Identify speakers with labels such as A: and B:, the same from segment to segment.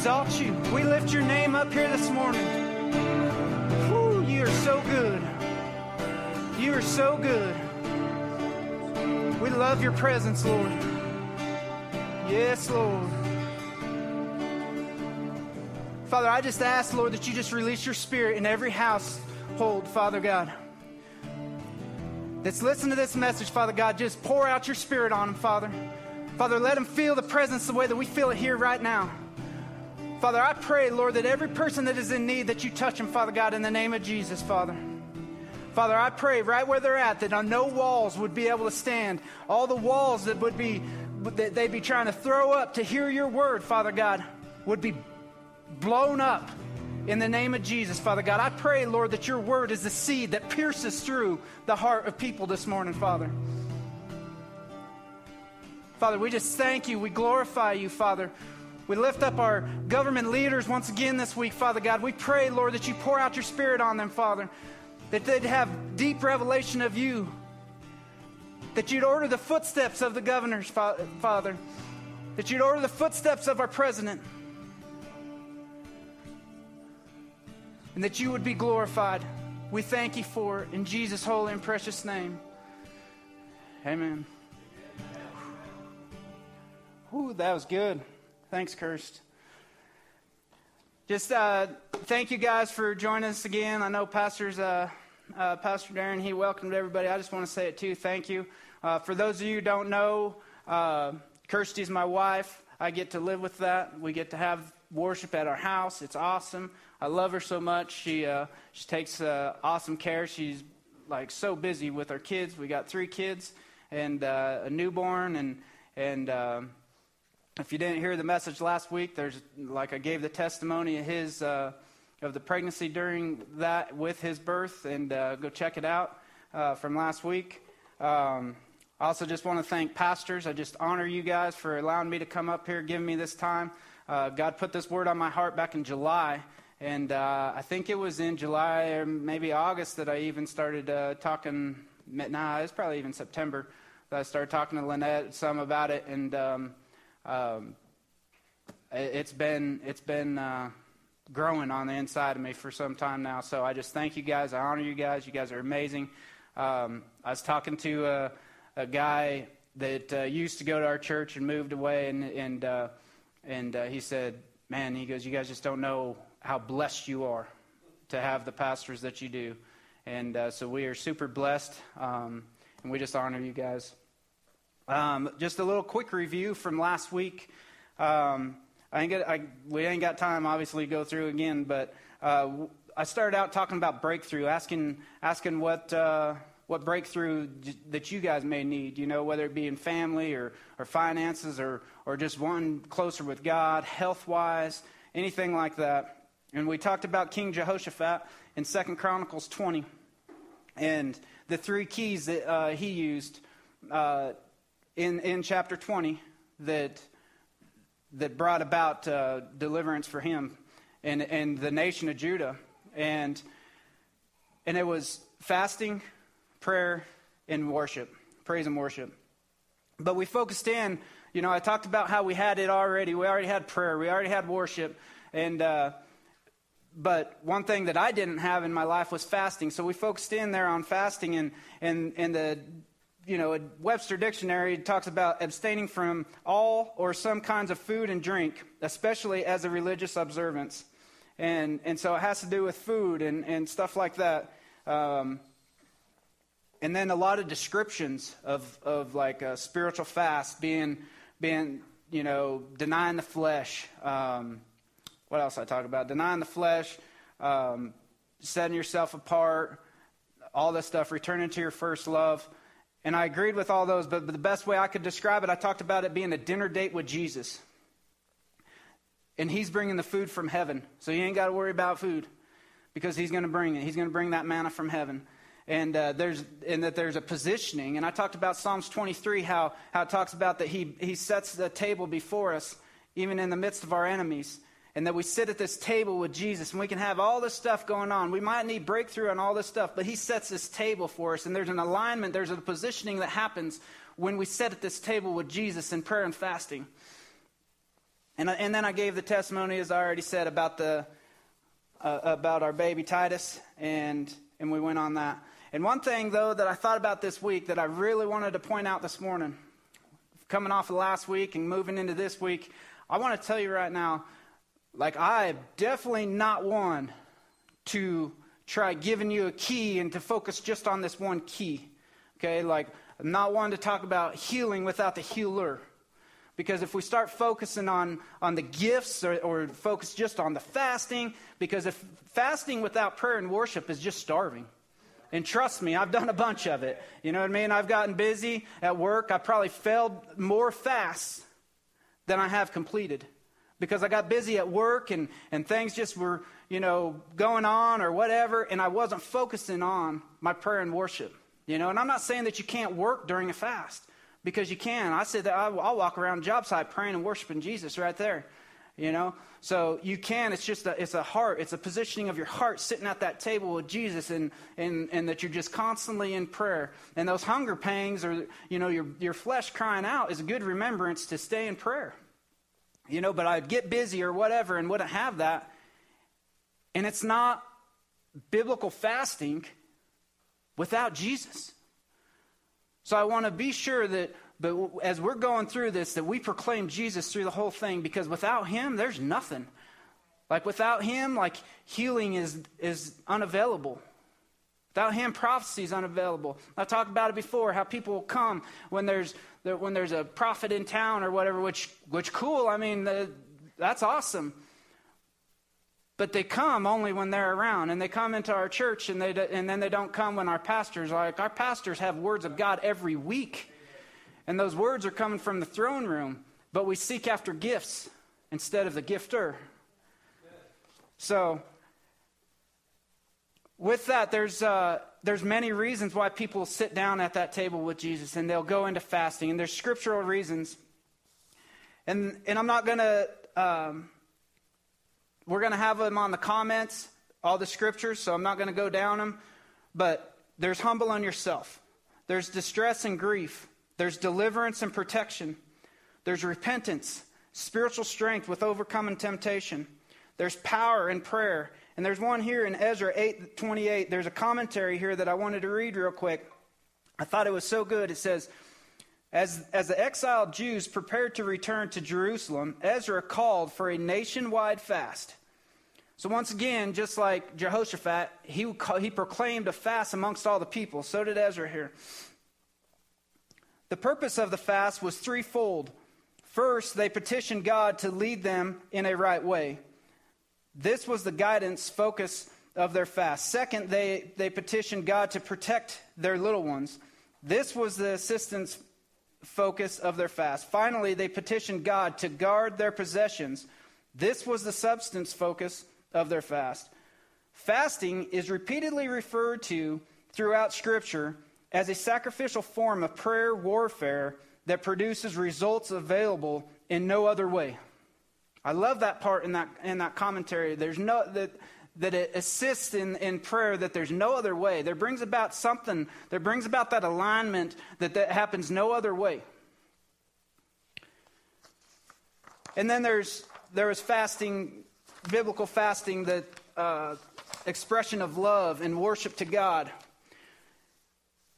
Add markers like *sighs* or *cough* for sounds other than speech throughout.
A: exalt you. We lift your name up here this morning. Love your presence, Lord. Yes, Lord. Father, I just ask, Lord, that you just release your spirit in every household, Father God that's listening to this message, Father God, just pour out your spirit on them, Father. Father, let them feel the presence the way that we feel it here right now. Father, I pray, Lord, that every person that is in need, that you touch them, Father God, in the name of Jesus, Father. Father, I pray right where they're at that no walls would be able to stand. All the walls that would be that they'd be trying to throw up to hear your word, Father God, would be blown up in the name of Jesus, Father God. I pray, Lord, that your word is the seed that pierces through the heart of people this morning, Father. Father, we just thank you. We glorify you, Father. We lift up our government leaders once again this week, Father God. We pray, Lord, that you pour out your spirit on them, Father, that they'd have deep revelation of you, that you'd order the footsteps of the governors, Father, that you'd order the footsteps of our president. and that you would be glorified. We thank you for it in Jesus' holy and precious name. Amen. Whew, that was good. Thanks, Kirst. Just uh, thank you guys for joining us again. I know Pastor's, uh, uh, Pastor Darren, he welcomed everybody. I just want to say it too. Thank you. Uh, for those of you who don't know, uh, Kirsty's my wife. I get to live with that. We get to have worship at our house. It's awesome. I love her so much. She uh, she takes uh, awesome care. She's like so busy with our kids. We got three kids and uh, a newborn, and and um, if you didn't hear the message last week, there's like I gave the testimony of his uh, of the pregnancy during that with his birth, and uh, go check it out uh, from last week. Um, I also just want to thank pastors. I just honor you guys for allowing me to come up here, giving me this time. Uh, God put this word on my heart back in July, and uh, I think it was in July or maybe August that I even started uh, talking. Nah, it was probably even September that I started talking to Lynette some about it, and um, um, it, it's been it's been uh, growing on the inside of me for some time now. So I just thank you guys. I honor you guys. You guys are amazing. Um, I was talking to a, a guy that uh, used to go to our church and moved away, and and uh, and uh, he said, "Man," he goes, "You guys just don't know how blessed you are to have the pastors that you do." And uh, so we are super blessed, um, and we just honor you guys. Um, just a little quick review from last week. Um, I ain't I, we ain't got time, obviously, to go through again, but uh, I started out talking about breakthrough, asking, asking what, uh, what breakthrough j- that you guys may need, you know, whether it be in family or, or finances or, or just one closer with God, health wise, anything like that. And we talked about King Jehoshaphat in Second Chronicles 20 and the three keys that uh, he used uh, in, in chapter 20 that, that brought about uh, deliverance for him and, and the nation of Judah. And, and it was fasting, prayer, and worship, praise and worship. But we focused in, you know, I talked about how we had it already. We already had prayer, we already had worship. And, uh, but one thing that I didn't have in my life was fasting. So we focused in there on fasting, and, and, and the you know, a Webster Dictionary talks about abstaining from all or some kinds of food and drink, especially as a religious observance. And, and so it has to do with food and, and stuff like that. Um, and then a lot of descriptions of, of like a spiritual fast being, being, you know, denying the flesh. Um, what else I talk about? Denying the flesh, um, setting yourself apart, all this stuff, returning to your first love. And I agreed with all those, but the best way I could describe it, I talked about it being a dinner date with Jesus. And he's bringing the food from heaven. So you ain't got to worry about food because he's going to bring it. He's going to bring that manna from heaven. and uh, there's and that there's a positioning. And I talked about Psalms 23, how how it talks about that he he sets the table before us, even in the midst of our enemies, and that we sit at this table with Jesus, and we can have all this stuff going on. We might need breakthrough on all this stuff, but He sets this table for us, and there's an alignment, there's a positioning that happens when we sit at this table with Jesus in prayer and fasting. And and then I gave the testimony, as I already said, about the uh, about our baby Titus, and and we went on that. And one thing, though, that I thought about this week that I really wanted to point out this morning, coming off of last week and moving into this week, I want to tell you right now, like, I'm definitely not one to try giving you a key and to focus just on this one key. Okay, like, I'm not one to talk about healing without the healer. Because if we start focusing on, on the gifts or, or focus just on the fasting, because if fasting without prayer and worship is just starving. And trust me, I've done a bunch of it. You know what I mean? I've gotten busy at work. I probably failed more fasts than I have completed because I got busy at work and, and things just were, you know, going on or whatever, and I wasn't focusing on my prayer and worship. You know, and I'm not saying that you can't work during a fast because you can. I said that I'll, I'll walk around job site praying and worshiping Jesus right there you know so you can it's just a, it's a heart it's a positioning of your heart sitting at that table with jesus and, and, and that you're just constantly in prayer and those hunger pangs or you know your, your flesh crying out is a good remembrance to stay in prayer you know but i'd get busy or whatever and wouldn't have that and it's not biblical fasting without jesus so i want to be sure that but as we're going through this, that we proclaim Jesus through the whole thing because without him, there's nothing. Like without him, like healing is, is unavailable. Without him, prophecy is unavailable. I talked about it before, how people will come when there's, when there's a prophet in town or whatever, which, which cool. I mean, the, that's awesome. But they come only when they're around, and they come into our church, and, they, and then they don't come when our pastors, like our pastors have words of God every week. And those words are coming from the throne room, but we seek after gifts instead of the gifter. So, with that, there's, uh, there's many reasons why people sit down at that table with Jesus and they'll go into fasting, and there's scriptural reasons. And, and I'm not going to, um, we're going to have them on the comments, all the scriptures, so I'm not going to go down them. But there's humble on yourself, there's distress and grief, there's deliverance and protection. There's repentance, spiritual strength with overcoming temptation. There's power in prayer. And there's one here in Ezra 8 28. There's a commentary here that I wanted to read real quick. I thought it was so good. It says, as, as the exiled Jews prepared to return to Jerusalem, Ezra called for a nationwide fast. So, once again, just like Jehoshaphat, he, he proclaimed a fast amongst all the people. So did Ezra here. The purpose of the fast was threefold. First, they petitioned God to lead them in a right way. This was the guidance focus of their fast. Second, they, they petitioned God to protect their little ones. This was the assistance focus of their fast. Finally, they petitioned God to guard their possessions. This was the substance focus of their fast. Fasting is repeatedly referred to throughout Scripture as a sacrificial form of prayer warfare that produces results available in no other way. I love that part in that, in that commentary. There's no, that, that it assists in, in prayer that there's no other way. There brings about something, there brings about that alignment that, that happens no other way. And then there's there is fasting, biblical fasting, the uh, expression of love and worship to God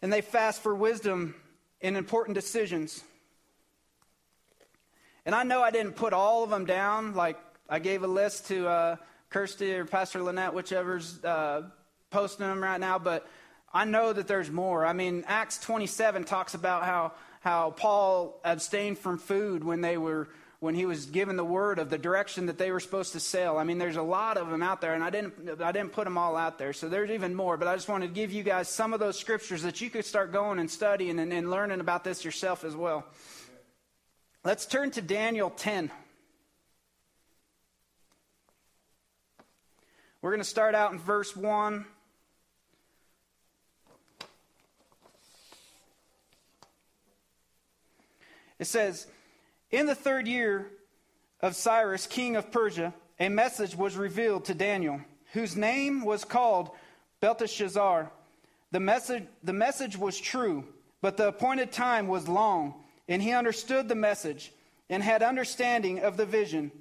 A: and they fast for wisdom in important decisions. And I know I didn't put all of them down. Like I gave a list to uh, Kirsty or Pastor Lynette, whichever's uh, posting them right now, but I know that there's more. I mean, Acts 27 talks about how, how Paul abstained from food when they were when he was given the word of the direction that they were supposed to sail. I mean, there's a lot of them out there, and I didn't, I didn't put them all out there. So there's even more. But I just wanted to give you guys some of those scriptures that you could start going and studying and, and learning about this yourself as well. Let's turn to Daniel 10. We're going to start out in verse 1. It says, In the third year of Cyrus, king of Persia, a message was revealed to Daniel, whose name was called Belteshazzar. The message, the message was true, but the appointed time was long and he understood the message and had understanding of the vision.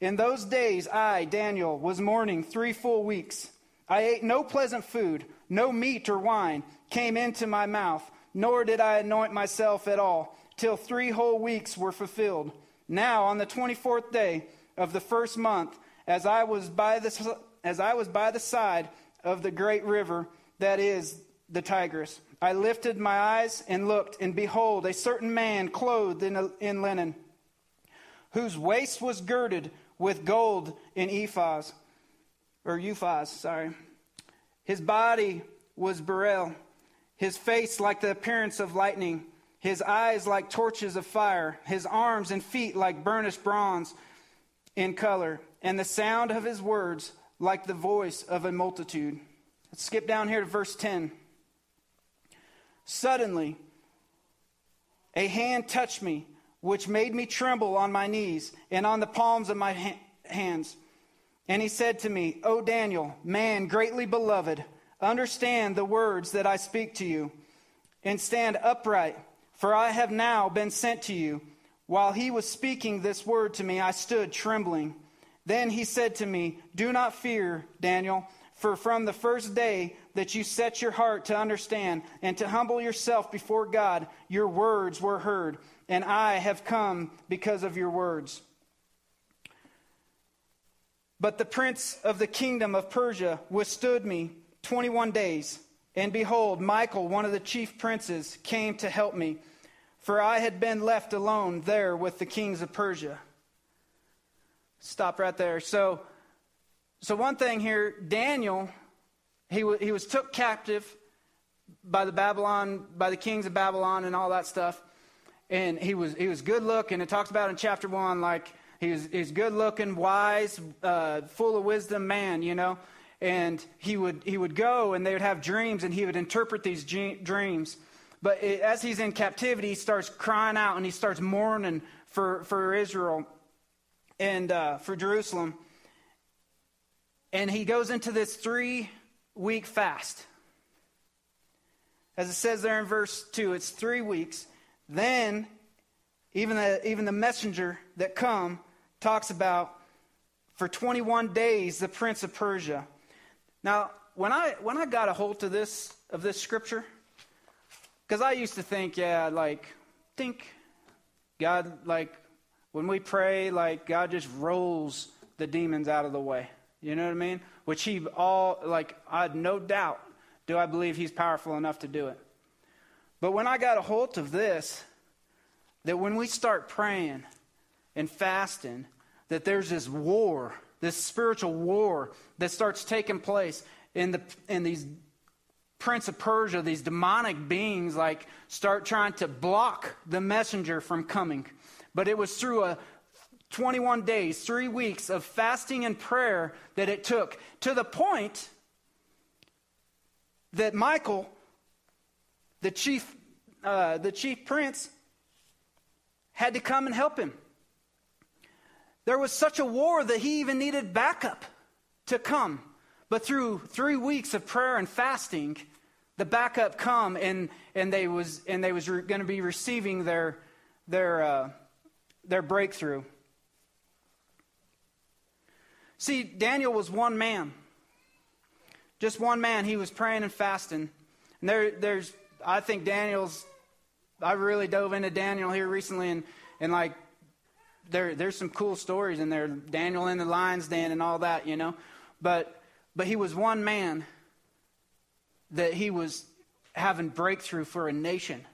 A: In those days, I, Daniel, was mourning three full weeks. I ate no pleasant food, no meat or wine came into my mouth, nor did I anoint myself at all, till three whole weeks were fulfilled. Now, on the 24th day of the first month, as I was by the, as I was by the side of the great river that is the Tigris, I lifted my eyes and looked, and behold, a certain man clothed in, in linen, whose waist was girded with gold in ephod, or Uphaz, sorry. His body was beryl, his face like the appearance of lightning, his eyes like torches of fire, his arms and feet like burnished bronze in color, and the sound of his words like the voice of a multitude. Let's skip down here to verse 10. Suddenly, a hand touched me, which made me tremble on my knees and on the palms of my ha- hands. And he said to me, O Daniel, man greatly beloved, understand the words that I speak to you, and stand upright, for I have now been sent to you. While he was speaking this word to me, I stood trembling. Then he said to me, Do not fear, Daniel, for from the first day that you set your heart to understand and to humble yourself before God, your words were heard, and I have come because of your words. But the prince of the kingdom of Persia withstood me 21 days. And behold, Michael, one of the chief princes, came to help me, for I had been left alone there with the kings of Persia. Stop right there. So, so one thing here, Daniel, he, w- he was took captive by the Babylon, by the kings of Babylon and all that stuff. And he was, he was good looking. It talks about in chapter one, like he was, he was good looking, wise, uh, full of wisdom man, you know. And he would, he would go and they would have dreams and he would interpret these dreams. But it, as he's in captivity, he starts crying out and he starts mourning for, for Israel and uh, for Jerusalem. And he goes into this three week fast. As it says there in verse 2, it's three weeks. Then, even the, even the messenger that come talks about for 21 days the prince of Persia. Now, when I, when I got a hold of this, of this scripture, because I used to think, yeah, like, think God, like, when we pray, like, God just rolls the demons out of the way. You know what I mean? Which he all, like, I had no doubt do I believe he's powerful enough to do it. But when I got a hold of this, that when we start praying and fasting, that there's this war, this spiritual war that starts taking place in the in these prince of Persia, these demonic beings like start trying to block the messenger from coming. But it was through a 21 days, three weeks of fasting and prayer that it took to the point that Michael, the chief, uh, the chief prince, had to come and help him. There was such a war that he even needed backup to come. But through three weeks of prayer and fasting, the backup come and, and they was and they was re- going to be receiving their their uh, their breakthrough. See, Daniel was one man. Just one man. He was praying and fasting. And there, there's, I think Daniel's, I really dove into Daniel here recently, and, and like, there, there's some cool stories in there. Daniel in the lion's den and all that, you know. But, but he was one man that he was having breakthrough for a nation.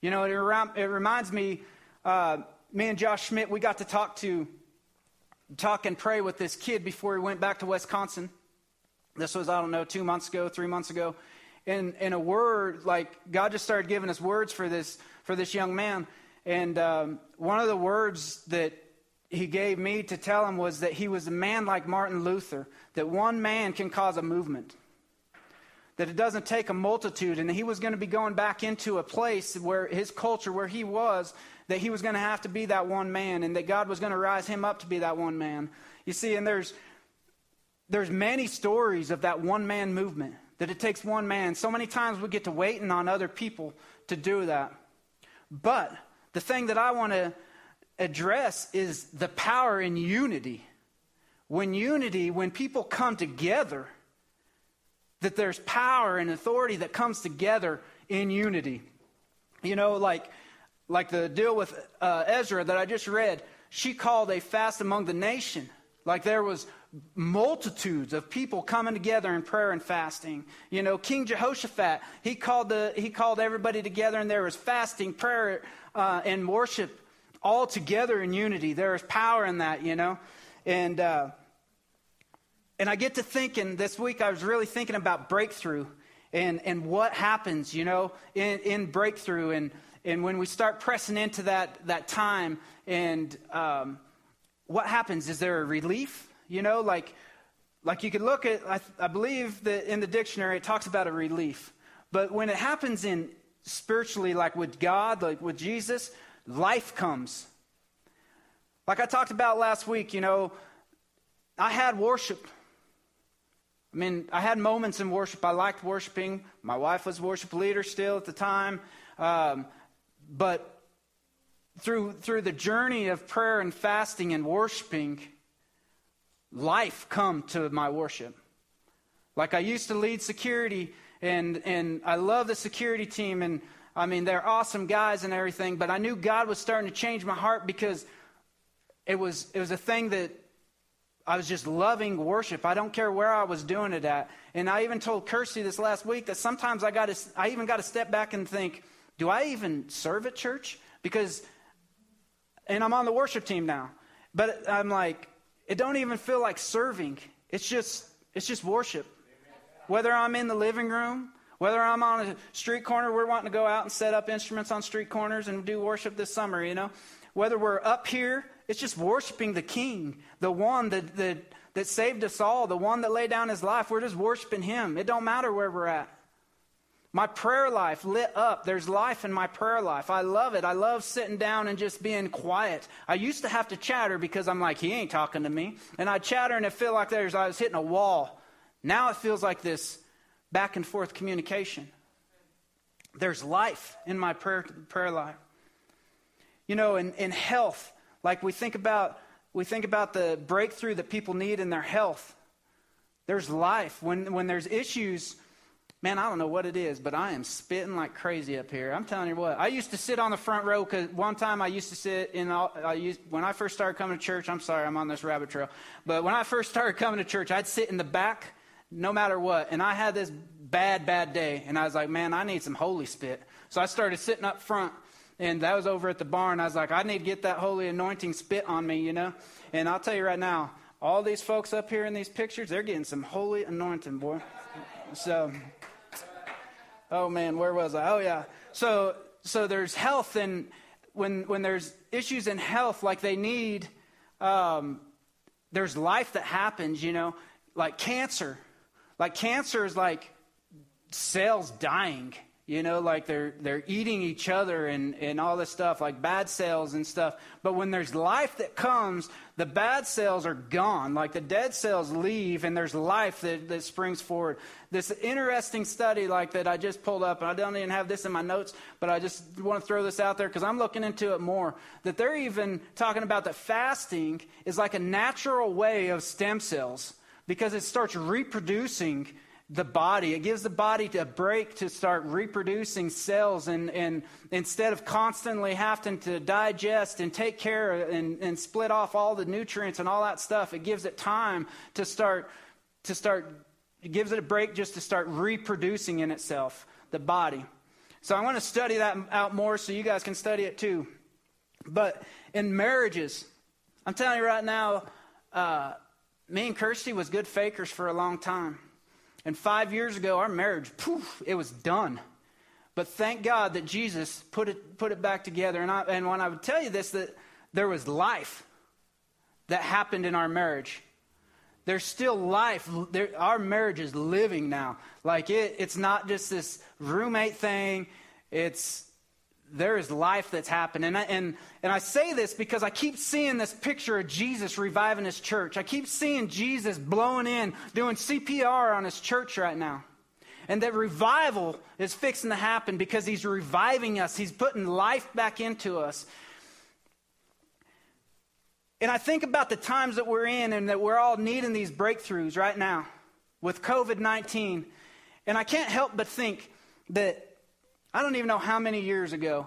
A: You know, it, it reminds me, uh, me and Josh Schmidt, we got to talk to, talk and pray with this kid before he went back to Wisconsin. This was, I don't know, two months ago, three months ago. And, and a word, like, God just started giving us words for this, for this young man. And um, one of the words that he gave me to tell him was that he was a man like Martin Luther, that one man can cause a movement. that it doesn't take a multitude, and he was going to be going back into a place where his culture, where he was, that he was going to have to be that one man, and that God was going to rise him up to be that one man. You see, and there's there's many stories of that one man movement that it takes one man. So many times we get to waiting on other people to do that. But the thing that I want to address is the power in unity. When unity, when people come together, that there's power and authority that comes together in unity. You know, like, like the deal with uh, Ezra that I just read, she called a fast among the nation. Like there was multitudes of people coming together in prayer and fasting. You know, King Jehoshaphat, he called, the, he called everybody together and there was fasting, prayer, uh, and worship all together in unity. There is power in that, you know. And, uh, and I get to thinking this week, I was really thinking about breakthrough and, and what happens, you know, in, in breakthrough. And, and when we start pressing into that, that time, and um, what happens? Is there a relief? You know, like, like you could look at, I, I believe that in the dictionary it talks about a relief. But when it happens in spiritually, like with God, like with Jesus, life comes. Like I talked about last week, you know, I had worship. I mean, I had moments in worship. I liked worshiping. My wife was worship leader still at the time. Um, but through, through the journey of prayer and fasting and worshiping, life come to my worship. Like I used to lead security, and, and I love the security team, and I mean, they're awesome guys and everything, but I knew God was starting to change my heart because it was, it was a thing that I was just loving worship. I don't care where I was doing it at. And I even told Kirsty this last week that sometimes I got to, I even got to step back and think, do I even serve at church? Because, and I'm on the worship team now, but I'm like, it don't even feel like serving. It's just, it's just worship. Whether I'm in the living room, whether I'm on a street corner, we're wanting to go out and set up instruments on street corners and do worship this summer, you know. Whether we're up here, it's just worshiping the King, the one that, that, that saved us all, the one that laid down his life. We're just worshiping him. It don't matter where we're at. My prayer life lit up. There's life in my prayer life. I love it. I love sitting down and just being quiet. I used to have to chatter because I'm like, he ain't talking to me. And I chatter and it feel like there's I was hitting a wall. Now it feels like this back and forth communication. There's life in my prayer, prayer life. You know, in, in health, like we think about we think about the breakthrough that people need in their health. There's life. When when there's issues, man, I don't know what it is, but I am spitting like crazy up here. I'm telling you what. I used to sit on the front row because one time I used to sit in. All, I used, when I first started coming to church. I'm sorry, I'm on this rabbit trail. But when I first started coming to church, I'd sit in the back no matter what. And I had this bad, bad day. And I was like, man, I need some holy spit. So I started sitting up front. And that was over at the barn. I was like, I need to get that holy anointing spit on me, you know? And I'll tell you right now, all these folks up here in these pictures, they're getting some holy anointing, boy. So, oh man, where was I? Oh yeah. So, so there's health, and when when there's issues in health, like they need, um, there's life that happens, you know, like cancer. Like cancer is like cells dying, you know, like they're they're eating each other and, and all this stuff, like bad cells and stuff. But when there's life that comes, the bad cells are gone. Like the dead cells leave and there's life that, that springs forward. This interesting study like that I just pulled up, and I don't even have this in my notes, but I just want to throw this out there because I'm looking into it more. That they're even talking about that fasting is like a natural way of stem cells because it starts reproducing the body. It gives the body a break to start reproducing cells, and, and instead of constantly having to digest and take care and, and split off all the nutrients and all that stuff, it gives it time to start to start. It gives it a break just to start reproducing in itself, the body. So I want to study that out more so you guys can study it too. But in marriages, I'm telling you right now, uh, me and Kirsty was good fakers for a long time. And five years ago, our marriage, poof, it was done. But thank God that Jesus put it, put it back together. And, I, and when I would tell you this, that there was life that happened in our marriage. There's still life. There, our marriage is living now. Like it, it's not just this roommate thing. It's there is life that's happened. And I, and, and I say this because I keep seeing this picture of Jesus reviving his church. I keep seeing Jesus blowing in, doing CPR on his church right now. And that revival is fixing to happen because he's reviving us, he's putting life back into us. And I think about the times that we're in and that we're all needing these breakthroughs right now with COVID 19. And I can't help but think that I don't even know how many years ago,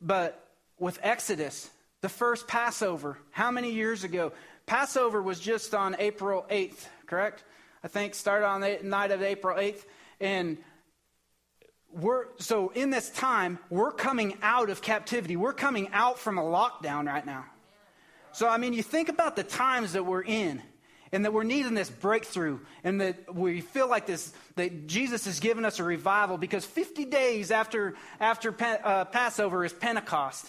A: but with Exodus, the first Passover, how many years ago? Passover was just on April 8th, correct? I think started on the night of April 8th. And we're, so in this time, we're coming out of captivity. We're coming out from a lockdown right now. So, I mean, you think about the times that we're in and that we're needing this breakthrough and that we feel like this that jesus has given us a revival because 50 days after after uh, passover is pentecost.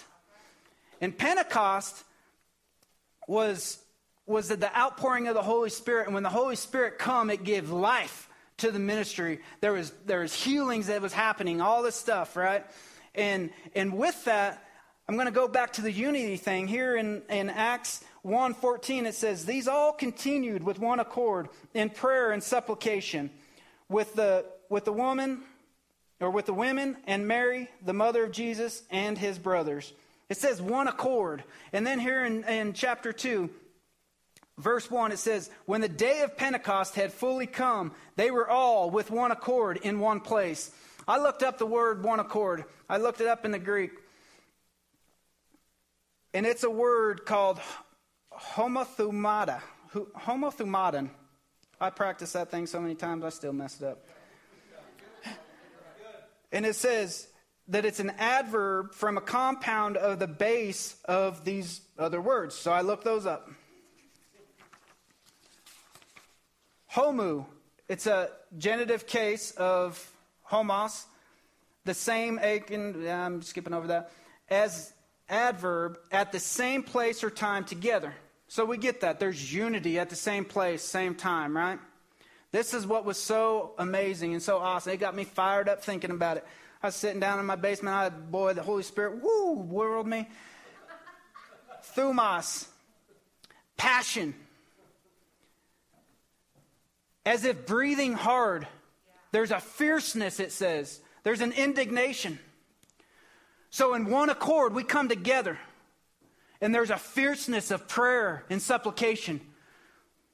A: And pentecost was was the outpouring of the holy spirit. And when the holy spirit come it gave life to the ministry. There was there was healings that was happening all this stuff right? And and with that i'm going to go back to the unity thing here in in acts 1:14 it says these all continued with one accord in prayer and supplication with the with the woman or with the women and Mary the mother of Jesus and his brothers. It says one accord. And then here in, in chapter 2 verse 1 it says when the day of Pentecost had fully come they were all with one accord in one place. I looked up the word one accord. I looked it up in the Greek. And it's a word called homothumata. Homothumaton. I practiced that thing so many times, I still mess it up. And it says that it's an adverb from a compound of the base of these other words. So I looked those up. Homu, it's a genitive case of homos, the same, akin, I'm skipping over that, as adverb at the same place or time together. So we get that. There's unity at the same place, same time, right? This is what was so amazing and so awesome. It got me fired up thinking about it. I was sitting down in my basement. I boy, the Holy Spirit, woo, whirled me. Thumos, passion. As if breathing hard. There's a fierceness, it says. There's an indignation. So, in one accord, we come together. And there's a fierceness of prayer and supplication.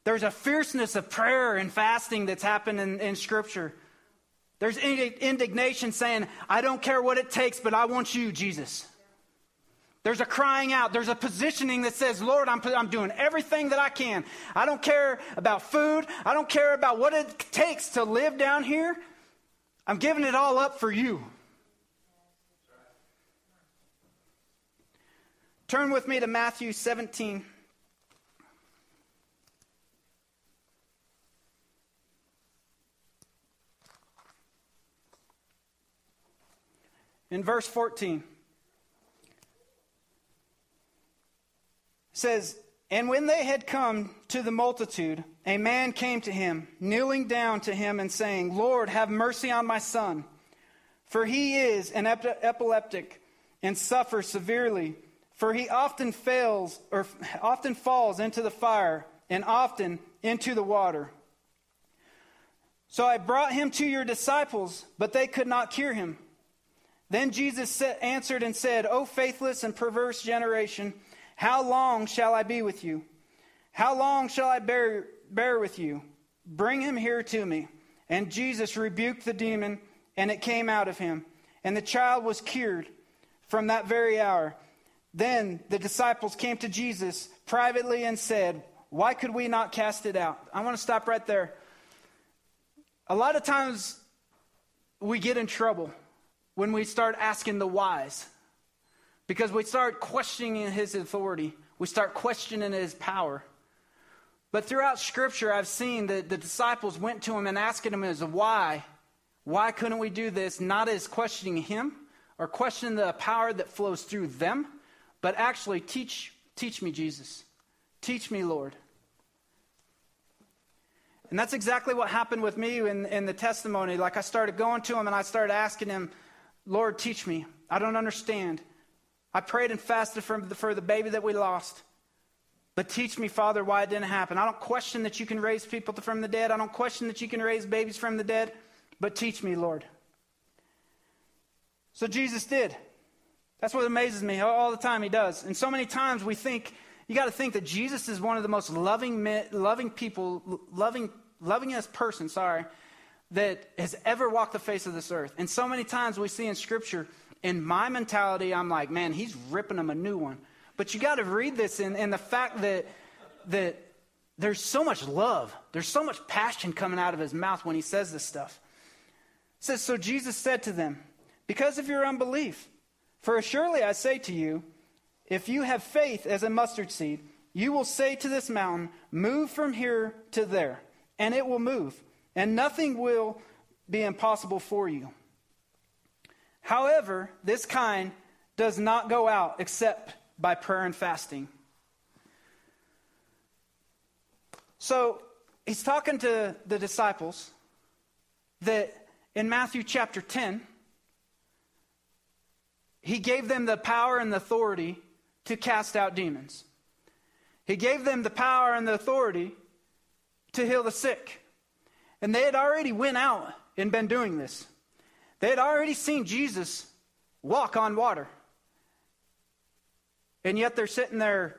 A: There's a fierceness of prayer and fasting that's happened in, in Scripture. There's indignation saying, I don't care what it takes, but I want you, Jesus. There's a crying out. There's a positioning that says, Lord, I'm, I'm doing everything that I can. I don't care about food. I don't care about what it takes to live down here. I'm giving it all up for you. Turn with me to Matthew 17. In verse 14, says, And when they had come to the multitude, a man came to him, kneeling down to him and saying, Lord, have mercy on my son, for he is an epileptic and suffers severely for he often fails or often falls into the fire and often into the water. So I brought him to your disciples, but they could not cure him. Then Jesus answered and said, O faithless and perverse generation, how long shall I be with you? How long shall I bear, bear with you? Bring him here to me. And Jesus rebuked the demon, and it came out of him. And the child was cured from that very hour. Then the disciples came to Jesus privately and said, Why could we not cast it out? I want to stop right there. A lot of times we get in trouble when we start asking the whys because we start questioning his authority, we start questioning his power. But throughout Scripture, I've seen that the disciples went to him and asking him as a why. Why couldn't we do this? Not as questioning him or questioning the power that flows through them, but actually teach teach me jesus teach me lord And that's exactly what happened with me in, in the testimony. Like I started going to him and I started asking him, Lord, teach me. I don't understand. I prayed and fasted for the, for the baby that we lost. But teach me, Father, why it didn't happen. I don't question that you can raise people from the dead. I don't question that you can raise babies from the dead. But teach me, Lord. So Jesus did. That's what amazes me all the time. He does. And so many times we think, you got to think that Jesus is one of the most loving, loving people, loving, lovingest person, sorry, that has ever walked the face of this earth. And so many times we see in Scripture, in my mentality, I'm like, man, he's ripping them a new one. But you got to read this in the fact that, that there's so much love, there's so much passion coming out of his mouth when he says this stuff. It says, So Jesus said to them, Because of your unbelief, for surely I say to you, if you have faith as a mustard seed, you will say to this mountain, Move from here to there, and it will move, and nothing will be impossible for you. However, this kind does not go out except by prayer and fasting. So he's talking to the disciples that in Matthew chapter 10, he gave them the power and the authority to cast out demons. He gave them the power and the authority to heal the sick. And they had already went out and been doing this. They had already seen Jesus walk on water. And yet they're sitting there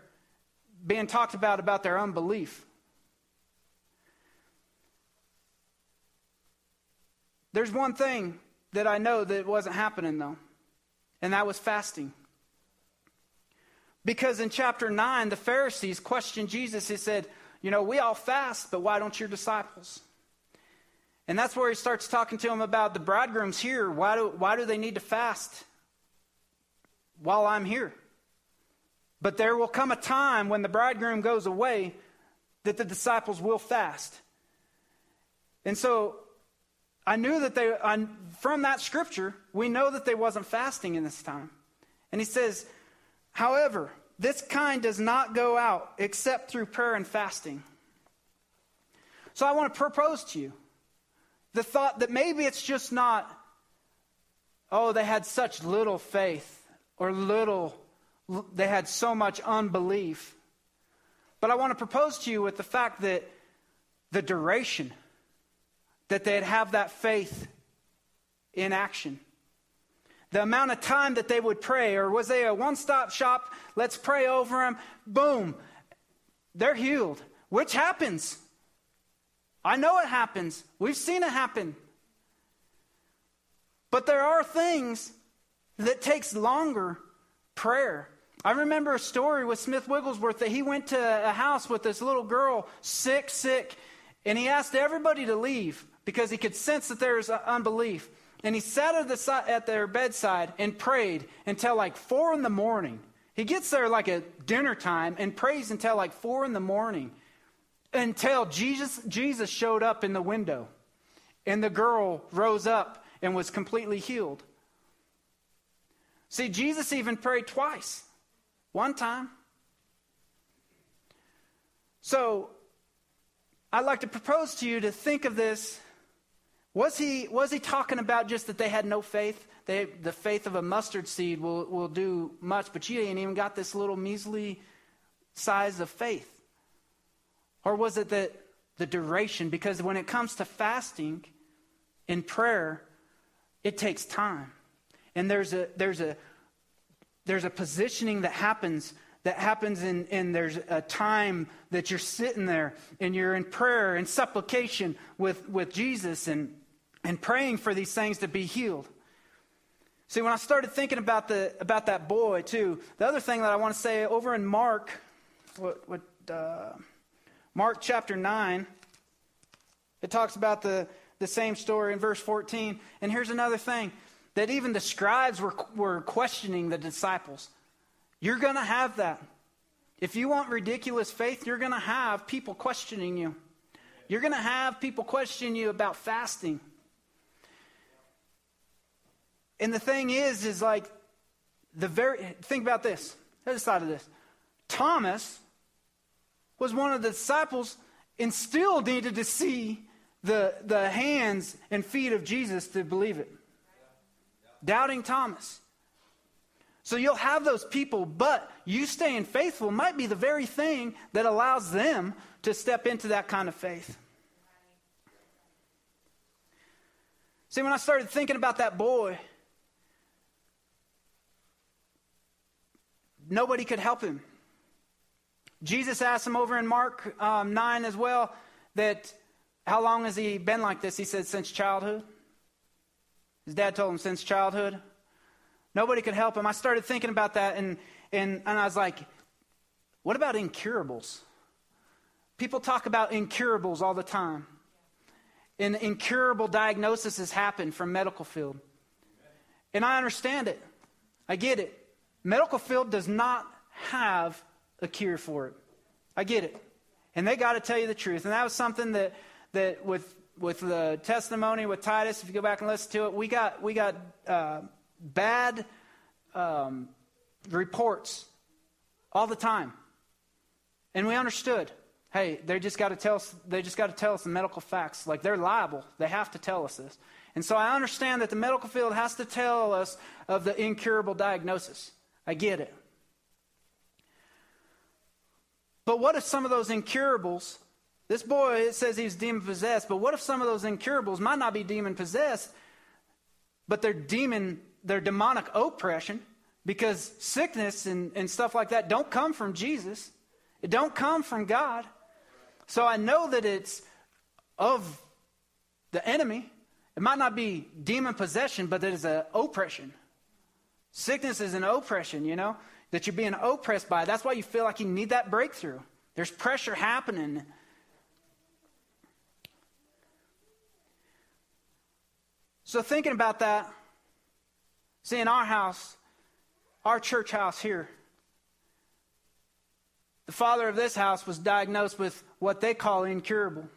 A: being talked about about their unbelief. There's one thing that I know that wasn't happening though, and that was fasting. Because in chapter 9, the Pharisees questioned Jesus. He said, You know, we all fast, but why don't your disciples? And that's where he starts talking to them about the bridegrooms here. Why do, why do they need to fast while I'm here? But there will come a time when the bridegroom goes away that the disciples will fast. And so I knew that they, I, from that scripture, we know that they wasn't fasting in this time. And he says, however, this kind does not go out except through prayer and fasting. So I want to propose to you the thought that maybe it's just not, oh, they had such little faith or little they had so much unbelief. But I want to propose to you with the fact that the duration that they'd have that faith in action. The amount of time that they would pray, or was they a one stop shop? Let's pray over them. Boom. They're healed, which happens. I know it happens. We've seen it happen. But there are things that takes longer prayer. I remember a story with Smith Wigglesworth that he went to a house with this little girl, sick, sick, and he asked everybody to leave because he could sense that there was unbelief. And he sat at, the, at their bedside and prayed until like four in the morning. He gets there like at dinner time and prays until like four in the morning until Jesus, Jesus showed up in the window. And the girl rose up and was completely healed. See, Jesus even prayed twice. One time. So, I'd like to propose to you to think of this. Was he, was he talking about just that they had no faith? They, the faith of a mustard seed will, will do much, but you ain't even got this little measly size of faith. Or was it that the duration? Because when it comes to fasting in prayer, it takes time. And there's a, there's a, there's a positioning that happens that happens in, in there's a time that you're sitting there and you're in prayer and supplication with, with Jesus and, and praying for these things to be healed. See, when I started thinking about, the, about that boy, too, the other thing that I want to say over in Mark, what, what, uh, Mark chapter 9, it talks about the, the same story in verse 14. And here's another thing that even the scribes were, were questioning the disciples. You're going to have that. If you want ridiculous faith, you're going to have people questioning you. You're going to have people question you about fasting. And the thing is, is like the very, think about this. Other side of this. Thomas was one of the disciples, and still needed to see the, the hands and feet of Jesus to believe it. Doubting Thomas. So you'll have those people, but you staying faithful might be the very thing that allows them to step into that kind of faith. See, when I started thinking about that boy, nobody could help him. Jesus asked him over in Mark um, 9 as well that how long has he been like this? He said, since childhood. His dad told him, since childhood. Nobody could help him. I started thinking about that, and, and, and I was like, what about incurables? People talk about incurables all the time. And incurable diagnoses happen from medical field. And I understand it. I get it. Medical field does not have a cure for it. I get it. And they got to tell you the truth. And that was something that, that with, with the testimony with Titus, if you go back and listen to it, we got, we got uh, bad um, reports all the time. And we understood. Hey, they just got to tell us. They just got to tell us the medical facts. Like they're liable. They have to tell us this. And so I understand that the medical field has to tell us of the incurable diagnosis. I get it. But what if some of those incurables, this boy, it says he's demon possessed, but what if some of those incurables might not be demon possessed, but they're demon, they're demonic oppression, because sickness and, and stuff like that don't come from Jesus. It don't come from God. So I know that it's of the enemy. It might not be demon possession, but it is an oppression. Sickness is an oppression, you know? that you're being oppressed by. That's why you feel like you need that breakthrough. There's pressure happening. So, thinking about that, see, in our house, our church house here, the father of this house was diagnosed with what they call incurable.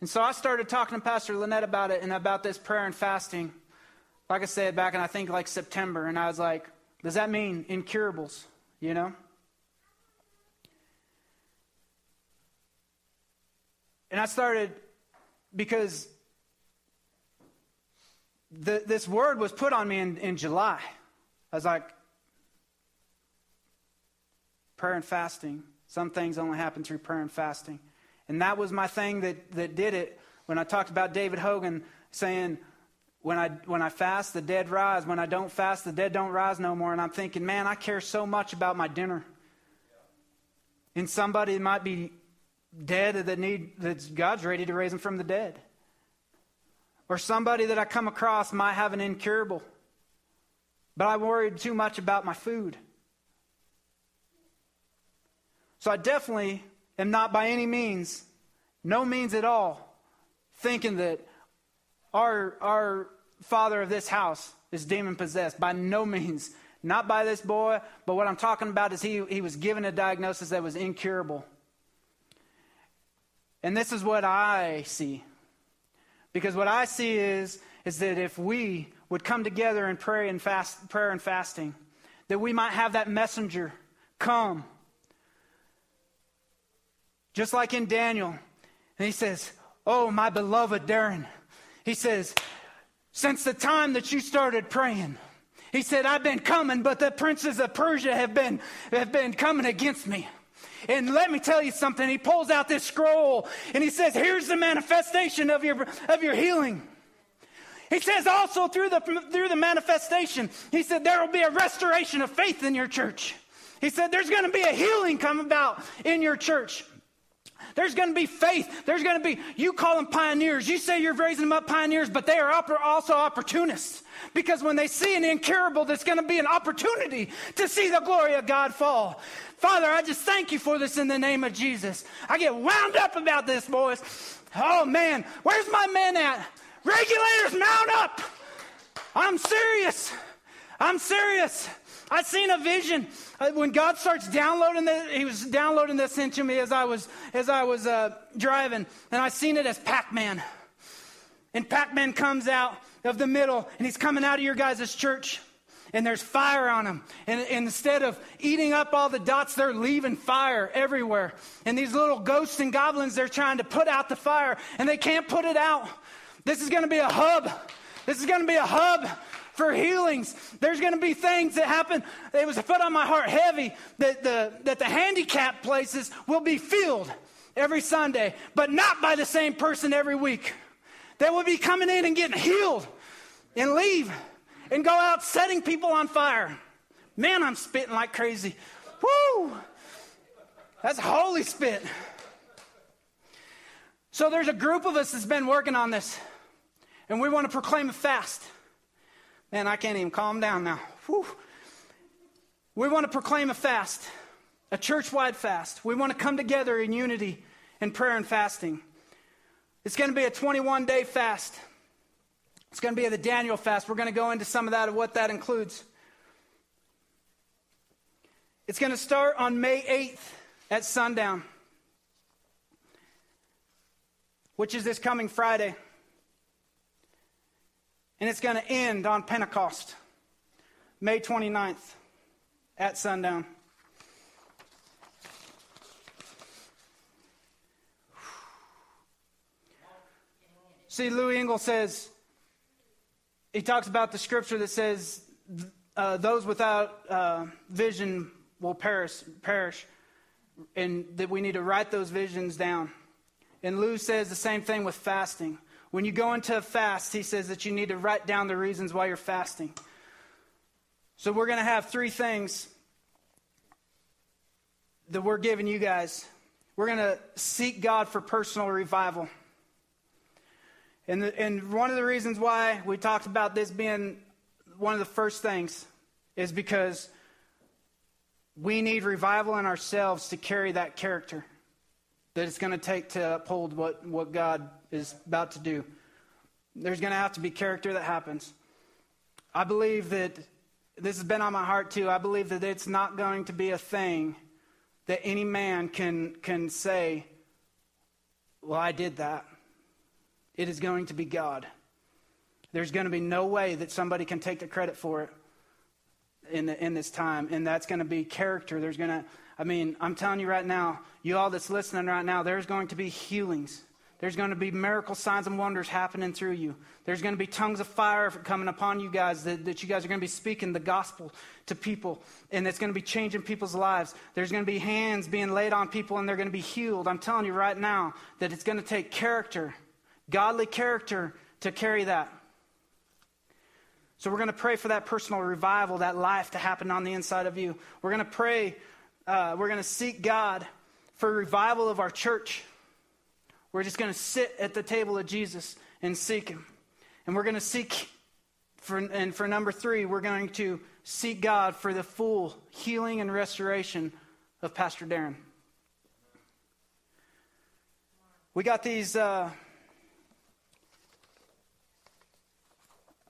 A: And so I started talking to Pastor Lynette about it and about this prayer and fasting. Like I said, back in I think like September. And I was like, does that mean incurables? You know? And I started because the, this word was put on me in, in July. I was like, prayer and fasting. Some things only happen through prayer and fasting. And that was my thing that, that did it when I talked about David Hogan saying, when I, when I fast, the dead rise. When I don't fast, the dead don't rise no more. And I'm thinking, man, I care so much about my dinner. And somebody might be dead that need that God's ready to raise them from the dead. Or somebody that I come across might have an incurable. But I worried too much about my food. So I definitely am not by any means, no means at all, thinking that our, our father of this house is demon possessed. By no *laughs* means. Not by this boy, but what I'm talking about is he, he was given a diagnosis that was incurable. And this is what I see. Because what I see is, is that if we would come together and pray and fast, prayer and fasting, that we might have that messenger come. Just like in Daniel. And he says, Oh, my beloved Darren. He says, Since the time that you started praying, he said, I've been coming, but the princes of Persia have been, have been coming against me. And let me tell you something. He pulls out this scroll and he says, Here's the manifestation of your, of your healing. He says also through the, through the manifestation, he said, There will be a restoration of faith in your church. He said, There's going to be a healing come about in your church. There's going to be faith. There's going to be, you call them pioneers. You say you're raising them up pioneers, but they are also opportunists. Because when they see an incurable, there's going to be an opportunity to see the glory of God fall. Father, I just thank you for this in the name of Jesus. I get wound up about this, boys. Oh, man. Where's my men at? Regulators, mount up. I'm serious. I'm serious. I seen a vision uh, when God starts downloading this. He was downloading this into me as I was as I was uh, driving, and I seen it as Pac-Man. And Pac-Man comes out of the middle, and he's coming out of your guys' church, and there's fire on them. And, and, instead of eating up all the dots, they're leaving fire everywhere. And these little ghosts and goblins, they're trying to put out the fire, and they can't put it out. This is going to be a hub. This is going to be a hub for healings. There's going to be things that happen. It was put on my heart heavy that the, that the handicap places will be filled every Sunday, but not by the same person every week. They will be coming in and getting healed and leave and go out setting people on fire. Man, I'm spitting like crazy. Woo! That's holy spit. So there's a group of us that's been working on this, and we want to proclaim a fast. Man, I can't even calm down now. Whew. We want to proclaim a fast, a church wide fast. We want to come together in unity in prayer and fasting. It's going to be a 21 day fast. It's going to be the Daniel fast. We're going to go into some of that of what that includes. It's going to start on May 8th at sundown, which is this coming Friday. And it's going to end on Pentecost, May 29th at sundown. See, Louis Engle says, he talks about the scripture that says, uh, those without uh, vision will perish, perish, and that we need to write those visions down. And Lou says the same thing with fasting. When you go into a fast, he says that you need to write down the reasons why you're fasting. So we're going to have three things that we're giving you guys. We're going to seek God for personal revival. And, the, and one of the reasons why we talked about this being one of the first things is because we need revival in ourselves to carry that character that it's going to take to uphold what, what God is about to do. There's going to have to be character that happens. I believe that this has been on my heart too. I believe that it's not going to be a thing that any man can, can say, Well, I did that. It is going to be God. There's going to be no way that somebody can take the credit for it in, the, in this time, and that's going to be character. There's going to, I mean, I'm telling you right now, you all that's listening right now, there's going to be healings. There's going to be miracle signs and wonders happening through you. There's going to be tongues of fire coming upon you guys that, that you guys are going to be speaking the gospel to people, and it's going to be changing people's lives. There's going to be hands being laid on people, and they're going to be healed. I'm telling you right now that it's going to take character, godly character, to carry that. So we're going to pray for that personal revival, that life to happen on the inside of you. We're going to pray, uh, we're going to seek God for revival of our church. We're just going to sit at the table of Jesus and seek Him. And we're going to seek, for, and for number three, we're going to seek God for the full healing and restoration of Pastor Darren. We got these. Uh,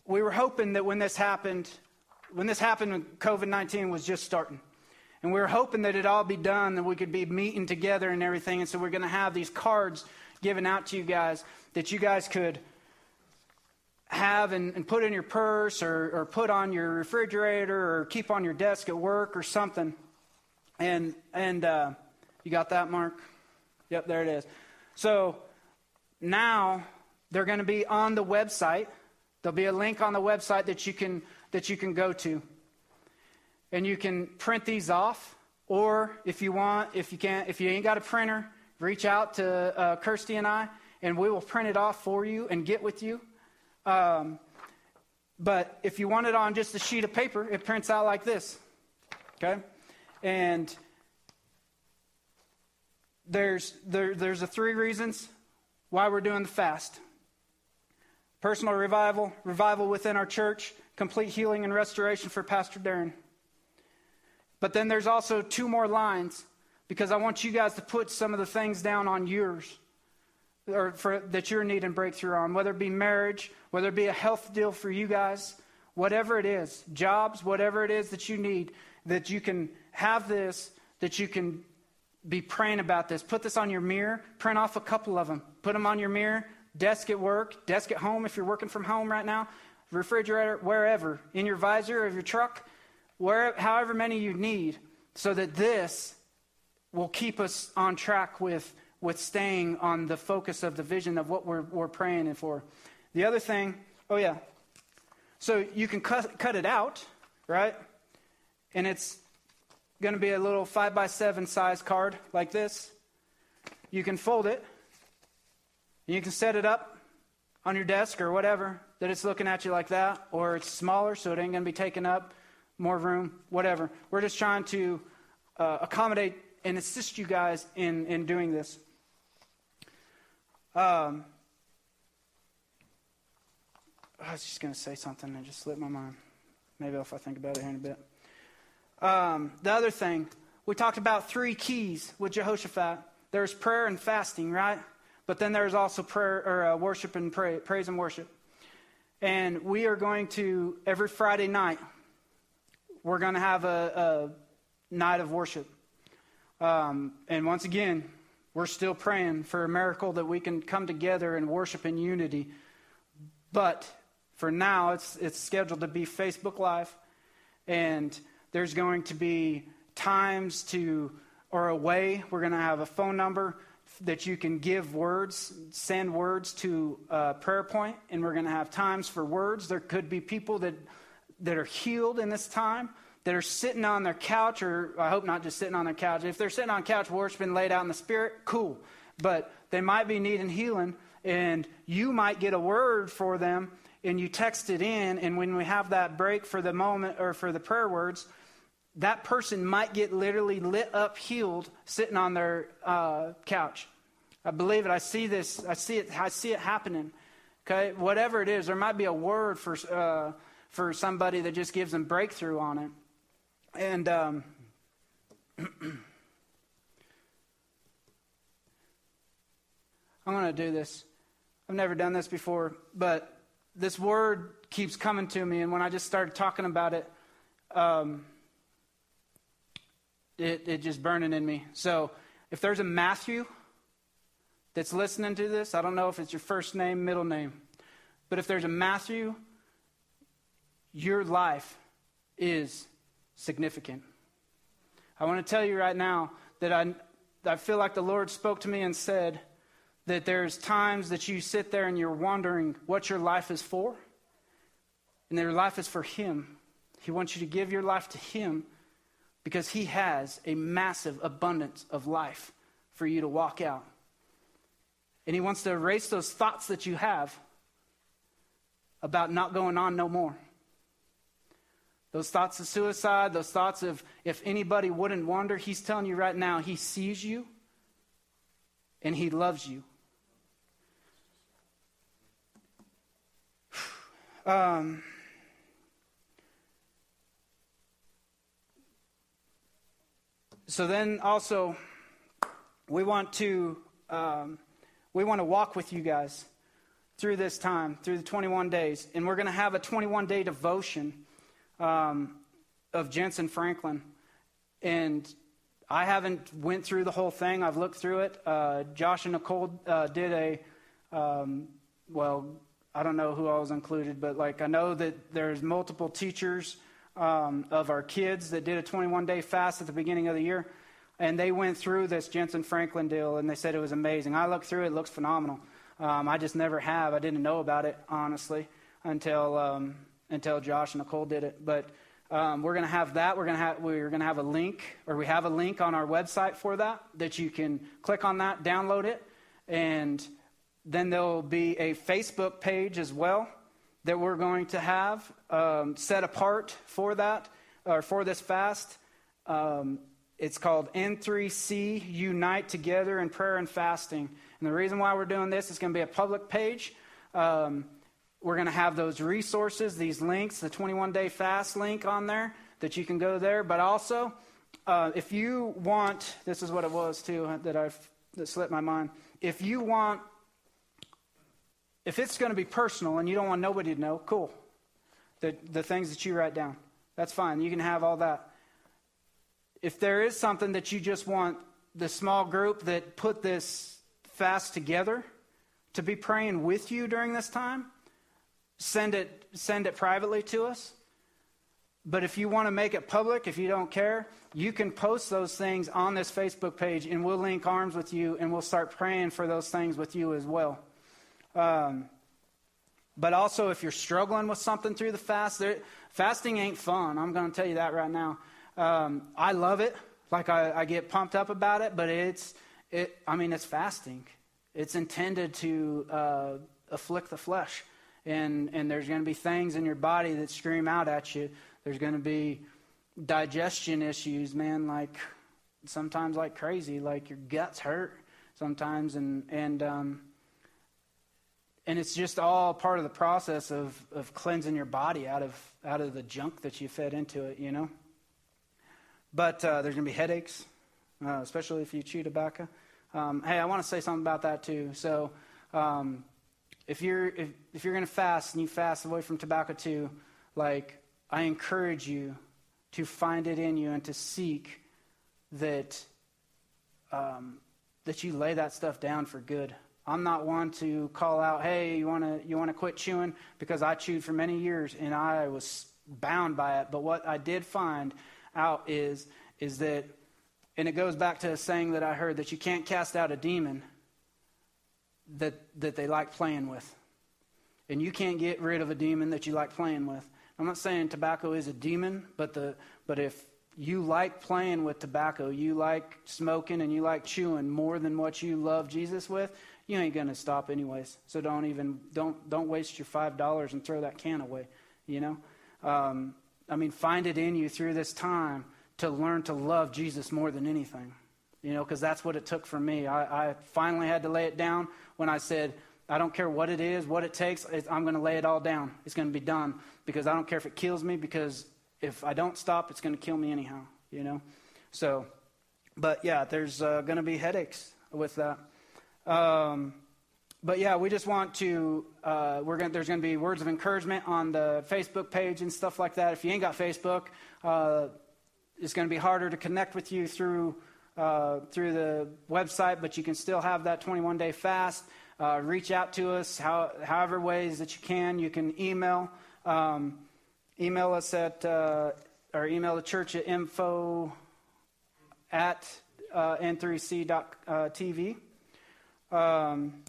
A: we were hoping that when this happened, when this happened, COVID 19 was just starting, and we were hoping that it'd all be done, that we could be meeting together and everything. And so we're going to have these cards given out to you guys that you guys could have and, and put in your purse or, or put on your refrigerator or keep on your desk at work or something. And, and uh, you got that, Mark? Yep, there it is. So now they're going to be on the website. There'll be a link on the website that you can, that you can go to. And you can print these off, or if you want, if you can't, if you ain't got a printer, reach out to uh, Kirsty and I, and we will print it off for you and get with you. Um, but if you want it on just a sheet of paper, it prints out like this. Okay? And there's, there, there's the three reasons why we're doing the fast personal revival, revival within our church, complete healing and restoration for Pastor Darren. But then there's also two more lines because I want you guys to put some of the things down on yours or for, that you're needing breakthrough on, whether it be marriage, whether it be a health deal for you guys, whatever it is, jobs, whatever it is that you need, that you can have this, that you can be praying about this. Put this on your mirror, print off a couple of them, put them on your mirror, desk at work, desk at home if you're working from home right now. refrigerator, wherever, in your visor of your truck, where, however many you need, so that this will keep us on track with, with staying on the focus of the vision of what we're, we're praying for. The other thing, oh yeah, so you can cut, cut it out, right? And it's going to be a little 5 by 7 size card like this. You can fold it. You can set it up on your desk or whatever that it's looking at you like that, or it's smaller so it ain't going to be taken up, more room, whatever. We're just trying to uh, accommodate and assist you guys in, in doing this. Um, I was just going to say something and just slipped my mind. Maybe if I think about it here in a bit. Um, the other thing, we talked about three keys with Jehoshaphat. There's prayer and fasting, right? But then there's also prayer or uh, worship and pray, praise and worship. And we are going to every Friday night. We're going to have a, a night of worship. Um, and once again, we're still praying for a miracle that we can come together and worship in unity. But for now, it's, it's scheduled to be Facebook Live. And there's going to be times to, or a way, we're going to have a phone number that you can give words, send words to a prayer point, and we're going to have times for words. There could be people that, that are healed in this time that are sitting on their couch, or I hope not just sitting on their couch. If they're sitting on couch worshiping laid out in the spirit, cool. But they might be needing healing, and you might get a word for them, and you text it in, and when we have that break for the moment or for the prayer words, that person might get literally lit up, healed, sitting on their uh, couch. I believe it. I see this. I see it. I see it happening. Okay, whatever it is, there might be a word for uh, for somebody that just gives them breakthrough on it. And um, *clears throat* I'm going to do this. I've never done this before, but this word keeps coming to me, and when I just started talking about it. Um, it, it just burning in me. So if there's a Matthew that's listening to this, I don't know if it's your first name, middle name, but if there's a Matthew, your life is significant. I want to tell you right now that I, I feel like the Lord spoke to me and said that there's times that you sit there and you're wondering what your life is for, and that your life is for Him. He wants you to give your life to Him because He has a massive abundance of life for you to walk out. And He wants to erase those thoughts that you have about not going on no more. Those thoughts of suicide, those thoughts of if anybody wouldn't wonder, He's telling you right now, He sees you and He loves you. *sighs* Um, So then also, we want to um, we want to walk with you guys through this time, through the 21 days, and we're going to have a 21 day devotion um, of Jentezen Franklin, and I haven't went through the whole thing. I've looked through it. Uh, Josh and Nicole uh, did a um, well. I don't know who all was included, but like I know that there's multiple teachers um, of our kids that did a 21 day fast at the beginning of the year. And they went through this Jentezen Franklin deal and they said it was amazing. I looked through it, it looks phenomenal. Um, I just never have. I didn't know about it, honestly, until, um, until Josh and Nicole did it. But um, we're going to have that. We're going to have we're going to have a link, or we have a link on our website for that that you can click on that, download it, and then there'll be a Facebook page as well that we're going to have um, set apart for that, or for this fast. Um, it's called N3C Unite Together in Prayer and Fasting. And the reason why we're doing this is going to be a public page. Um, we're going to have those resources, these links, the 21 day fast link on there that you can go there. But also, uh, if you want, this is what it was too that I've that slipped my mind. If you want if it's going to be personal and you don't want nobody to know, cool. The, the things that you write down, that's fine. You can have all that. If there is something that you just want the small group that put this fast together to be praying with you during this time, send it, send it privately to us. But if you want to make it public, if you don't care, you can post those things on this Facebook page and we'll link arms with you and we'll start praying for those things with you as well. Um, but also, if you're struggling with something through the fast, fasting ain't fun. I'm going to tell you that right now. Um, I love it. Like, I, I get pumped up about it, but it's, it, I mean, it's fasting. It's intended to uh, afflict the flesh. And, and there's going to be things in your body that scream out at you. There's going to be digestion issues, man, like sometimes like crazy, like your guts hurt sometimes. And, and, um, and it's just all part of the process of, of cleansing your body out of, out of the junk that you fed into it, you know? But uh, there's going to be headaches, uh, especially if you chew tobacco. Um, hey, I want to say something about that too. So, um, if you're if, if you're going to fast and you fast away from tobacco too, like I encourage you to find it in you and to seek that um, that you lay that stuff down for good. I'm not one to call out, "Hey, you want to you want to quit chewing?" Because I chewed for many years and I was bound by it. But what I did find out is is that, and it goes back to a saying that I heard that you can't cast out a demon that that they like playing with, and you can't get rid of a demon that you like playing with. I'm not saying tobacco is a demon, but the but if you like playing with tobacco, you like smoking and you like chewing more than what you love Jesus with, you ain't gonna stop anyways. So don't even don't don't waste your five dollars and throw that can away. You know, um, I mean, find it in you through this time to learn to love Jesus more than anything. You know, because that's what it took for me. I, I finally had to lay it down when I said, I don't care what it is, what it takes. I'm going to lay it all down. It's going to be done because I don't care if it kills me because if I don't stop, it's going to kill me anyhow, you know? So, but yeah, there's uh, going to be headaches with that. Um, but yeah, we just want to, uh, we're going there's going to be words of encouragement on the Facebook page and stuff like that. If you ain't got Facebook, uh, it's going to be harder to connect with you through, uh, through the website, but you can still have that 21 day fast. Uh, reach out to us how, however ways that you can. You can email. Um, email us at, uh, or email the church at info at uh, n3c.tv. Um,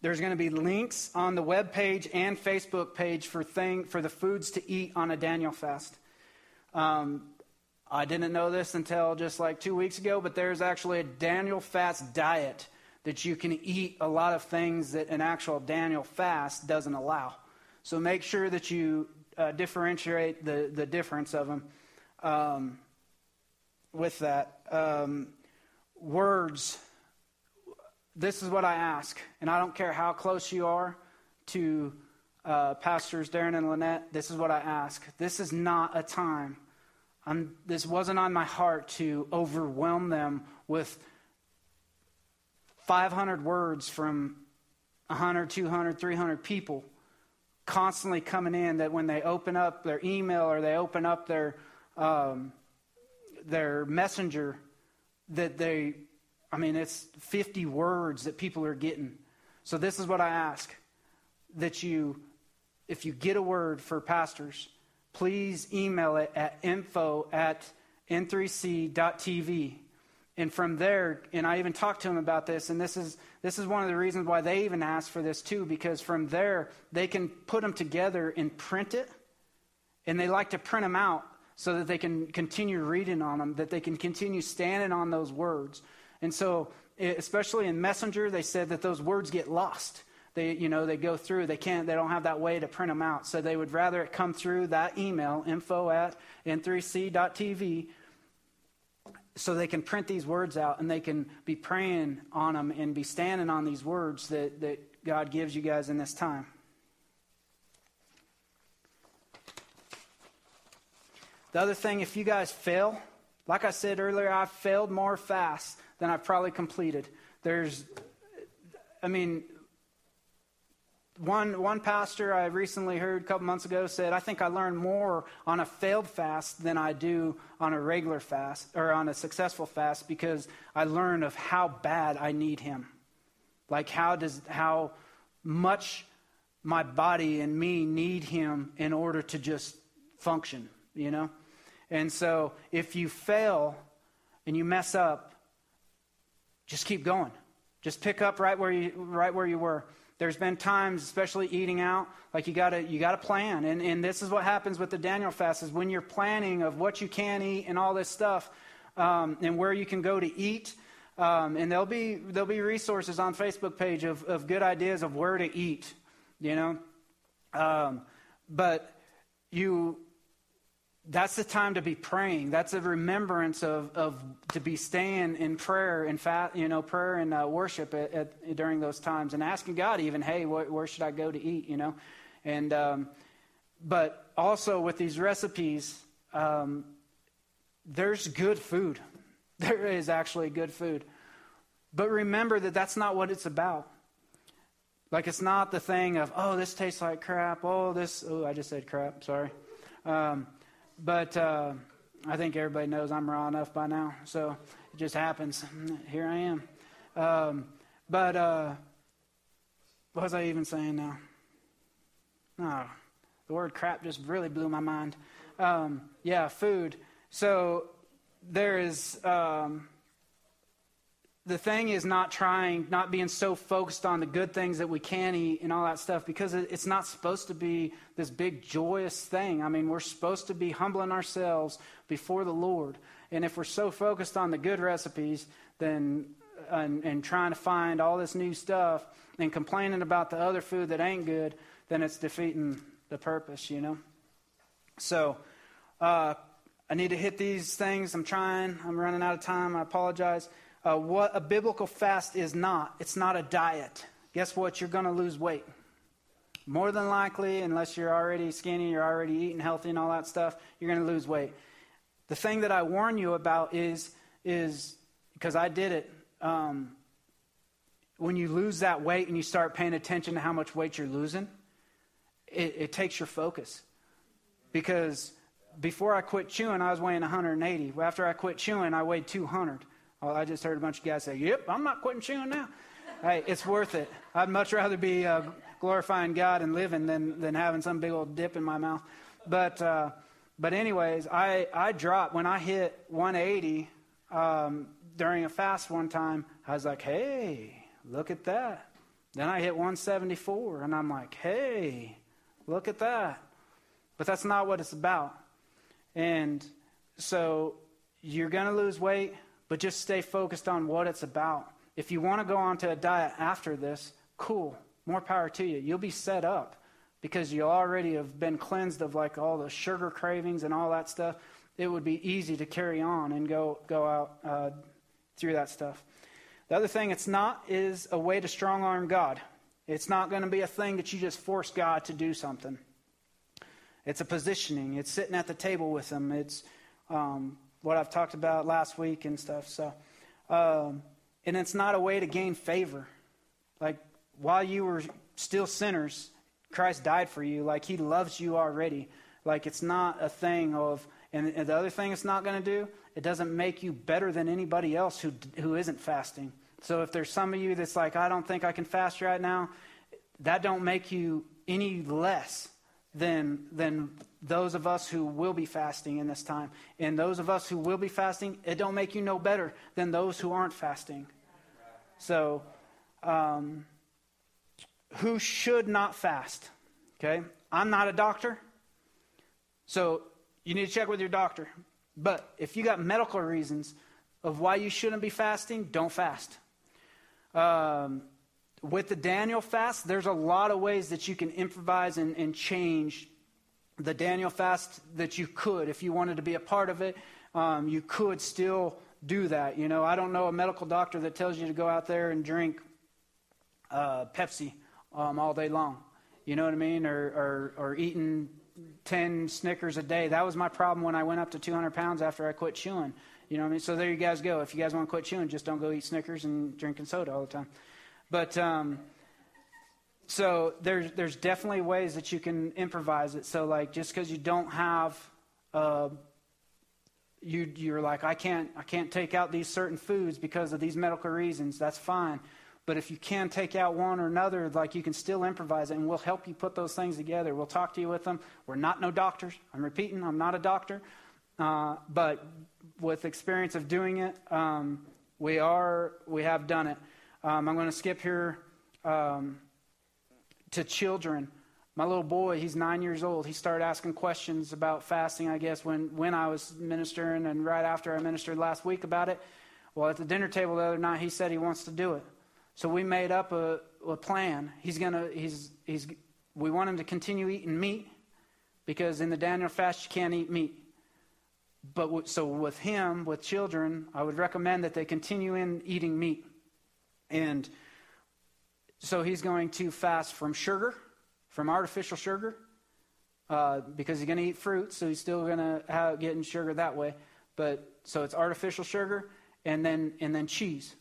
A: there's going to be links on the web page and Facebook page for thing for the foods to eat on a Daniel fast. Um, I didn't know this until just like two weeks ago, but there's actually a Daniel fast diet that you can eat a lot of things that an actual Daniel fast doesn't allow. So make sure that you uh, differentiate the, the difference of them um, with that. Um, words. This is what I ask, and I don't care how close you are to uh, pastors Darren and Lynette. This is what I ask. This is not a time. I'm, this wasn't on my heart to overwhelm them with 500 words from 100, 200, 300 people constantly coming in that when they open up their email or they open up their um, their messenger that they i mean it's 50 words that people are getting. So this is what i ask that you if you get a word for pastors please email it at info at n3c.tv and from there, and I even talked to them about this, and this is this is one of the reasons why they even asked for this too, because from there they can put them together and print it, and they like to print them out so that they can continue reading on them, that they can continue standing on those words. And so, especially in Messenger, they said that those words get lost. They, you know, they go through. They can't. They don't have that way to print them out. So they would rather it come through that email, info at n3c.tv, so they can print these words out and they can be praying on them and be standing on these words that, that God gives you guys in this time. The other thing, if you guys fail, like I said earlier, I've failed more fast than I've probably completed. There's, I mean, one, one pastor I recently heard a couple months ago said, I think I learn more on a failed fast than I do on a regular fast or on a successful fast because I learn of how bad I need him. Like how does how much my body and me need him in order to just function, you know? And so if you fail and you mess up, just keep going. Just pick up right where you right where you were. There's been times, especially eating out, like you gotta you gotta plan. And and this is what happens with the Daniel fast is when you're planning of what you can eat and all this stuff, um, and where you can go to eat. Um, and there'll be there'll be resources on Facebook page of, of good ideas of where to eat, you know. Um, but you that's the time to be praying. That's a remembrance of, of to be staying in prayer and fat, you know, prayer and uh, worship at, at, during those times, and asking God even, hey, wh- where should I go to eat, you know, and um, but also with these recipes, um, there's good food. *laughs* There is actually good food, but remember that that's not what it's about. Like it's not the thing of, oh, this tastes like crap. Oh, this. Oh, I just said crap. Sorry. Um, but uh, I think everybody knows I'm raw enough by now, so it just happens. Here I am. Um, but uh, what was I even saying now? No, the word crap just really blew my mind. Um, yeah, food. So there is. Um, the thing is not trying, not being so focused on the good things that we can eat and all that stuff because it's not supposed to be this big joyous thing. I mean, we're supposed to be humbling ourselves before the Lord. And if we're so focused on the good recipes, then and, and trying to find all this new stuff and complaining about the other food that ain't good, then it's defeating the purpose, you know? So, uh, I need to hit these things. I'm trying. I'm running out of time. I apologize uh, what a biblical fast is not. It's not a diet. Guess what? You're going to lose weight. More than likely, unless you're already skinny, you're already eating healthy and all that stuff, you're going to lose weight. The thing that I warn you about is, is because I did it, um, when you lose that weight and you start paying attention to how much weight you're losing, it, it takes your focus. Because before I quit chewing, I was weighing 180. After I quit chewing, I weighed 200. Well, I just heard a bunch of guys say, Yep, I'm not quitting chewing now. hey, it's worth it. I'd much rather be uh, glorifying God and living than, than having some big old dip in my mouth. But, uh, but anyways, I, I dropped, when I hit 180 um, during a fast one time, I was like, Hey, look at that. Then I hit 174, and I'm like, Hey, look at that. But that's not what it's about. And so you're going to lose weight but just stay focused on what it's about. If you want to go on to a diet after this, cool. More power to you. You'll be set up because you already have been cleansed of like all the sugar cravings and all that stuff. It would be easy to carry on and go go out uh, through that stuff. The other thing it's not is a way to strong arm God. It's not going to be a thing that you just force God to do something. It's a positioning. It's sitting at the table with Him. It's um, what I've talked about last week and stuff. So, um, and it's not a way to gain favor. Like while you were still sinners, Christ died for you. Like He loves you already. Like it's not a thing of. And, and the other thing it's not going to do, it doesn't make you better than anybody else who who isn't fasting. So if there's some of you that's like, I don't think I can fast right now, that don't make you any less than, than those of us who will be fasting in this time. And those of us who will be fasting, it don't make you no better than those who aren't fasting. So, um, who should not fast? Okay? I'm not a doctor. So, you need to check with your doctor. But if you got medical reasons of why you shouldn't be fasting, don't fast. Um, with the Daniel fast, there's a lot of ways that you can improvise and, and change the Daniel fast that you could. If you wanted to be a part of it, um, you could still do that. You know, I don't know a medical doctor that tells you to go out there and drink uh, Pepsi um, all day long. You know what I mean? Or, or, or eating 10 Snickers a day. That was my problem when I went up to 200 pounds after I quit chewing. You know what I mean? So there you guys go. If you guys want to quit chewing, just don't go eat Snickers and drinking soda all the time. But um, so there's there's definitely ways that you can improvise it. So like just because you don't have uh, you you're like I can't I can't take out these certain foods because of these medical reasons. That's fine. But if you can take out one or another, like you can still improvise it, and we'll help you put those things together. We'll talk to you with them. We're not no doctors. I'm repeating, I'm not a doctor. Uh, but with experience of doing it, um, we are, we have done it. Um, I'm going to skip here um, to children. My little boy, he's nine years old. He started asking questions about fasting, I guess, when, when I was ministering and right after I ministered last week about it. Well, at the dinner table the other night, he said he wants to do it. So we made up a, a plan. He's gonna, he's, he's, we want him to continue eating meat because in the Daniel fast you can't eat meat. But w- so with him, with children, I would recommend that they continue in eating meat. And so he's going to fast from sugar, from artificial sugar, uh, because he's going to eat fruit, so he's still going to have getting sugar that way. But so it's artificial sugar, and then and then cheese.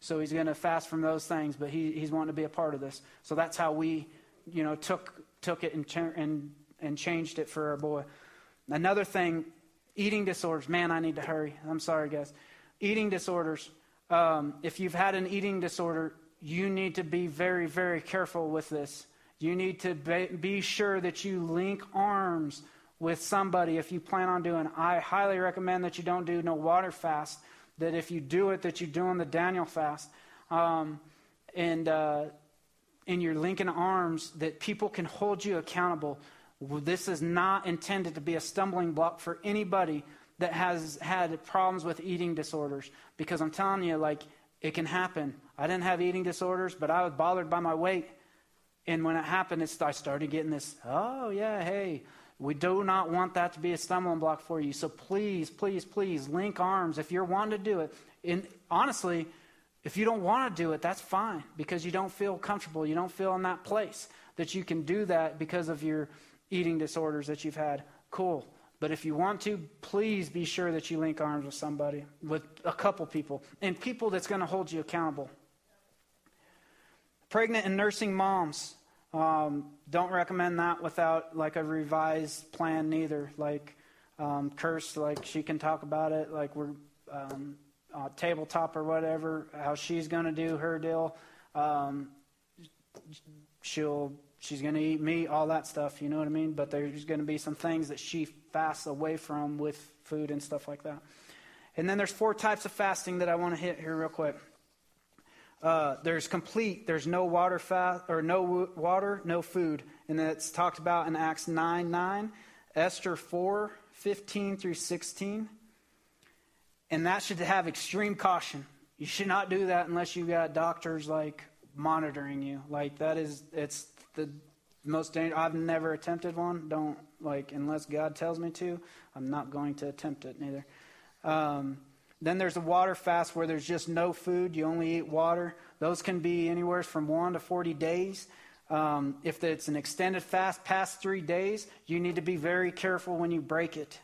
A: So he's going to fast from those things, but he, he's wanting to be a part of this. So that's how we, you know, took took it and and and changed it for our boy. Another thing, eating disorders. Man, I need to hurry. I'm sorry, guys. Eating disorders. Um, if you've had an eating disorder, you need to be very, very careful with this. You need to be, sure that you link arms with somebody if you plan on doing. I highly recommend that you don't do no water fast. That if you do it, that you're doing the Daniel fast, um, and uh, and you're linking arms. That people can hold you accountable. This is not intended to be a stumbling block for anybody that has had problems with eating disorders. Because I'm telling you, like it can happen. I didn't have eating disorders, but I was bothered by my weight. And when it happened, I started getting this, oh, yeah, hey, we do not want that to be a stumbling block for you. So please, please, please link arms if you're wanting to do it. And honestly, if you don't want to do it, that's fine because you don't feel comfortable. You don't feel in that place that you can do that because of your eating disorders that you've had. Cool. But if you want to, please be sure that you link arms with somebody, with a couple people, and people that's going to hold you accountable. Pregnant and nursing moms. Um, don't recommend that without like a revised plan neither. Like um, Kirst, like she can talk about it. Like we're um, uh, tabletop or whatever. How she's going to do her deal. Um, she'll she's going to eat meat, all that stuff. You know what I mean? But there's going to be some things that she fasts away from with food and stuff like that. And then there's four types of fasting that I want to hit here real quick. Uh, there's complete. There's no water fast or no w- water, no food, and that's talked about in Acts 9 9, Esther 4 15 through 16. And that should have extreme caution. You should not do that unless you got doctors like monitoring you. Like that is it's the most dangerous. I've never attempted one. Don't like unless God tells me to. I'm not going to attempt it neither. Um, then there's a water fast where there's just no food, you only eat water. Those can be anywhere from 1 to 40 days. Um, if it's an extended fast past three days, you need to be very careful when you break it,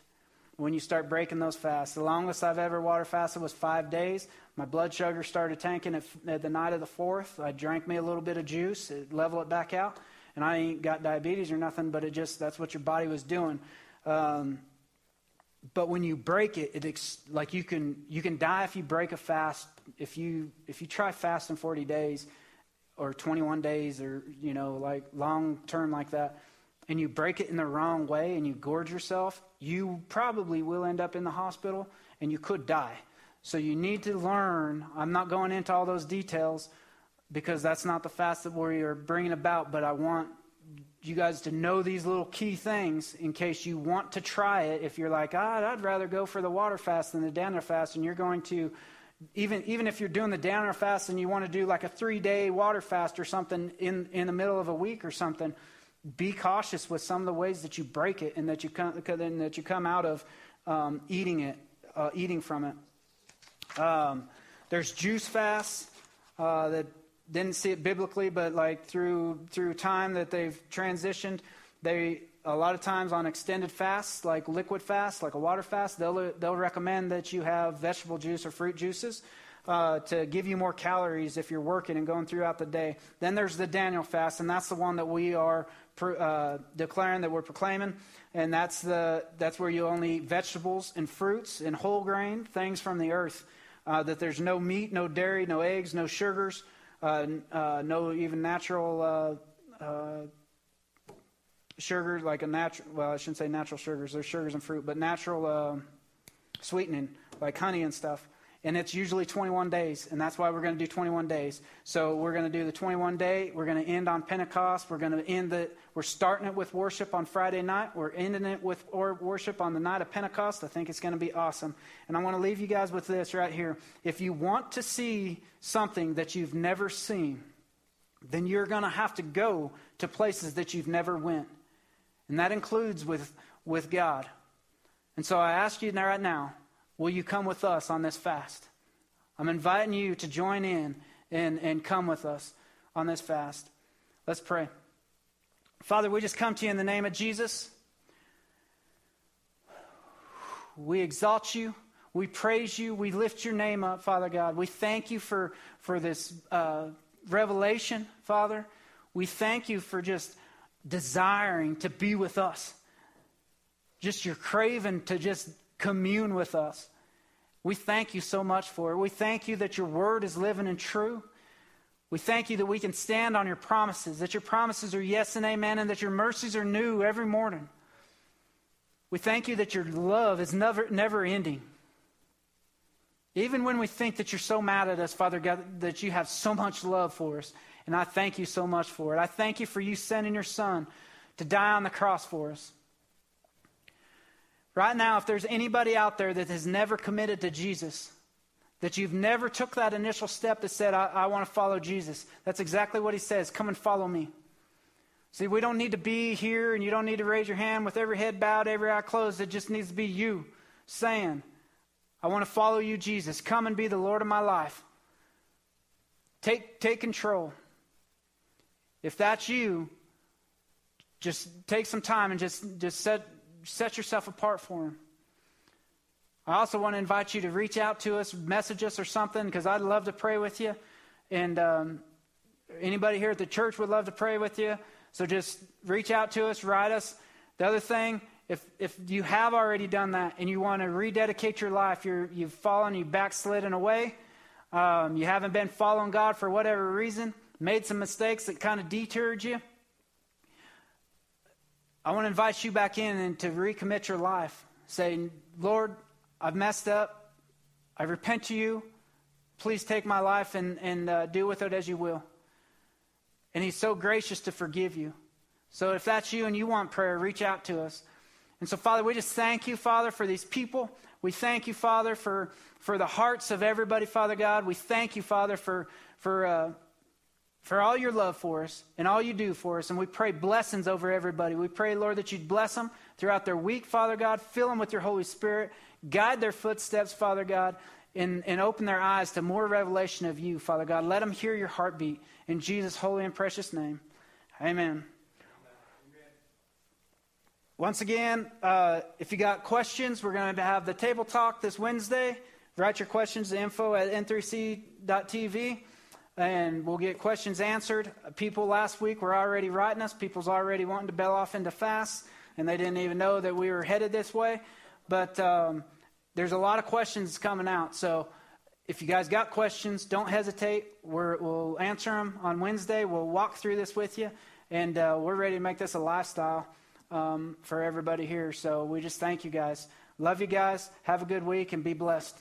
A: when you start breaking those fasts. The longest I've ever water fasted was five days. My blood sugar started tanking at, at the night of the fourth. I drank me a little bit of juice, it level it back out. And I ain't got diabetes or nothing, but it just, that's what your body was doing. Um, but when you break it, it ex- like you can you can die if you break a fast. If you if you try fasting 40 days or 21 days or you know like long term like that, and you break it in the wrong way and you gorge yourself, you probably will end up in the hospital and you could die. So you need to learn. I'm not going into all those details because that's not the fast that we are bringing about. But I want you guys to know these little key things in case you want to try it. If you're like, ah, I'd rather go for the water fast than the Daniel fast, and you're going to, even even if you're doing the Daniel fast and you want to do like a three day water fast or something in in the middle of a week or something, be cautious with some of the ways that you break it and that you come and that you come out of um, eating it, uh, eating from it. Um, there's juice fasts uh, that didn't see it biblically, but like through through time that they've transitioned, they a lot of times on extended fasts, like liquid fasts, like a water fast, they'll they'll recommend that you have vegetable juice or fruit juices. Uh, to give you more calories if you're working and going throughout the day. Then there's the Daniel fast, and that's the one that we are uh, declaring that we're proclaiming, and that's the that's where you only eat vegetables and fruits and whole grain things from the earth. Uh, that there's no meat, no dairy, no eggs, no sugars, no even natural uh, uh, sugar, like a natural, well, I shouldn't say natural sugars, there's sugars in fruit, but natural uh, sweetening, like honey and stuff. And it's usually 21 days, and that's why we're going to do 21 days. So we're going to do the 21 day. We're going to end on Pentecost. We're going to end the. We're starting it with worship on Friday night. We're ending it with or worship on the night of Pentecost. I think it's going to be awesome. And I want to leave you guys with this right here. If you want to see something that you've never seen, then you're going to have to go to places that you've never went, and that includes with with God. And so I ask you now, right now Will you come with us on this fast? I'm inviting you to join in and, and come with us on this fast. Let's pray. Father, we just come to you in the name of Jesus. We exalt you. We praise you. We lift your name up, Father God. We thank you for, for this uh, revelation, Father. We thank you for just desiring to be with us. Just your craving to just commune with us. We thank you so much for it. We thank you that your word is living and true. We thank you that we can stand on your promises, that your promises are yes and amen, and that your mercies are new every morning. We thank you that your love is never, never ending. Even when we think that you're so mad at us, Father God, that you have so much love for us. And I thank you so much for it. I thank you for you sending your son to die on the cross for us. Right now, if there's anybody out there that has never committed to Jesus, that you've never took that initial step that said, I, I want to follow Jesus, that's exactly what he says. Come and follow me. See, we don't need to be here and you don't need to raise your hand with every head bowed, every eye closed. It just needs to be you saying, I want to follow you, Jesus. Come and be the Lord of my life. Take, take control. If that's you, just take some time and just, just set, set yourself apart for Him. I also want to invite you to reach out to us, message us or something, because I'd love to pray with you. And um, anybody here at the church would love to pray with you. So just reach out to us, write us. The other thing, if, if you have already done that and you want to rededicate your life, you're, you've fallen, you backslidden away, um, you haven't been following God for whatever reason, made some mistakes that kind of deterred you, I want to invite you back in and to recommit your life. Say, Lord, I've messed up. I repent to you. Please take my life and, and uh, do with it as you will. And He's so gracious to forgive you. So if that's you and you want prayer, reach out to us. And so, Father, we just thank you, Father, for these people. We thank you, Father, for, for the hearts of everybody, Father God. We thank you, Father, for, for uh, for all your love for us and all you do for us. And we pray blessings over everybody. We pray, Lord, that you'd bless them throughout their week, Father God. Fill them with your Holy Spirit. Guide their footsteps, Father God, and, and open their eyes to more revelation of you, Father God. Let them hear your heartbeat. In Jesus' holy and precious name. Amen. Once again, uh, if you got questions, we're going to have the table talk this Wednesday. Write your questions to info at n3c.tv and we'll get questions answered. People last week were already writing us. People's already wanting to bail off into fast, and they didn't even know that we were headed this way. But um, there's a lot of questions coming out. So if you guys got questions, don't hesitate. we will answer them on Wednesday. We'll walk through this with you, and uh, we're ready to make this a lifestyle um, for everybody here. So we just thank you guys. Love you guys. Have a good week and be blessed.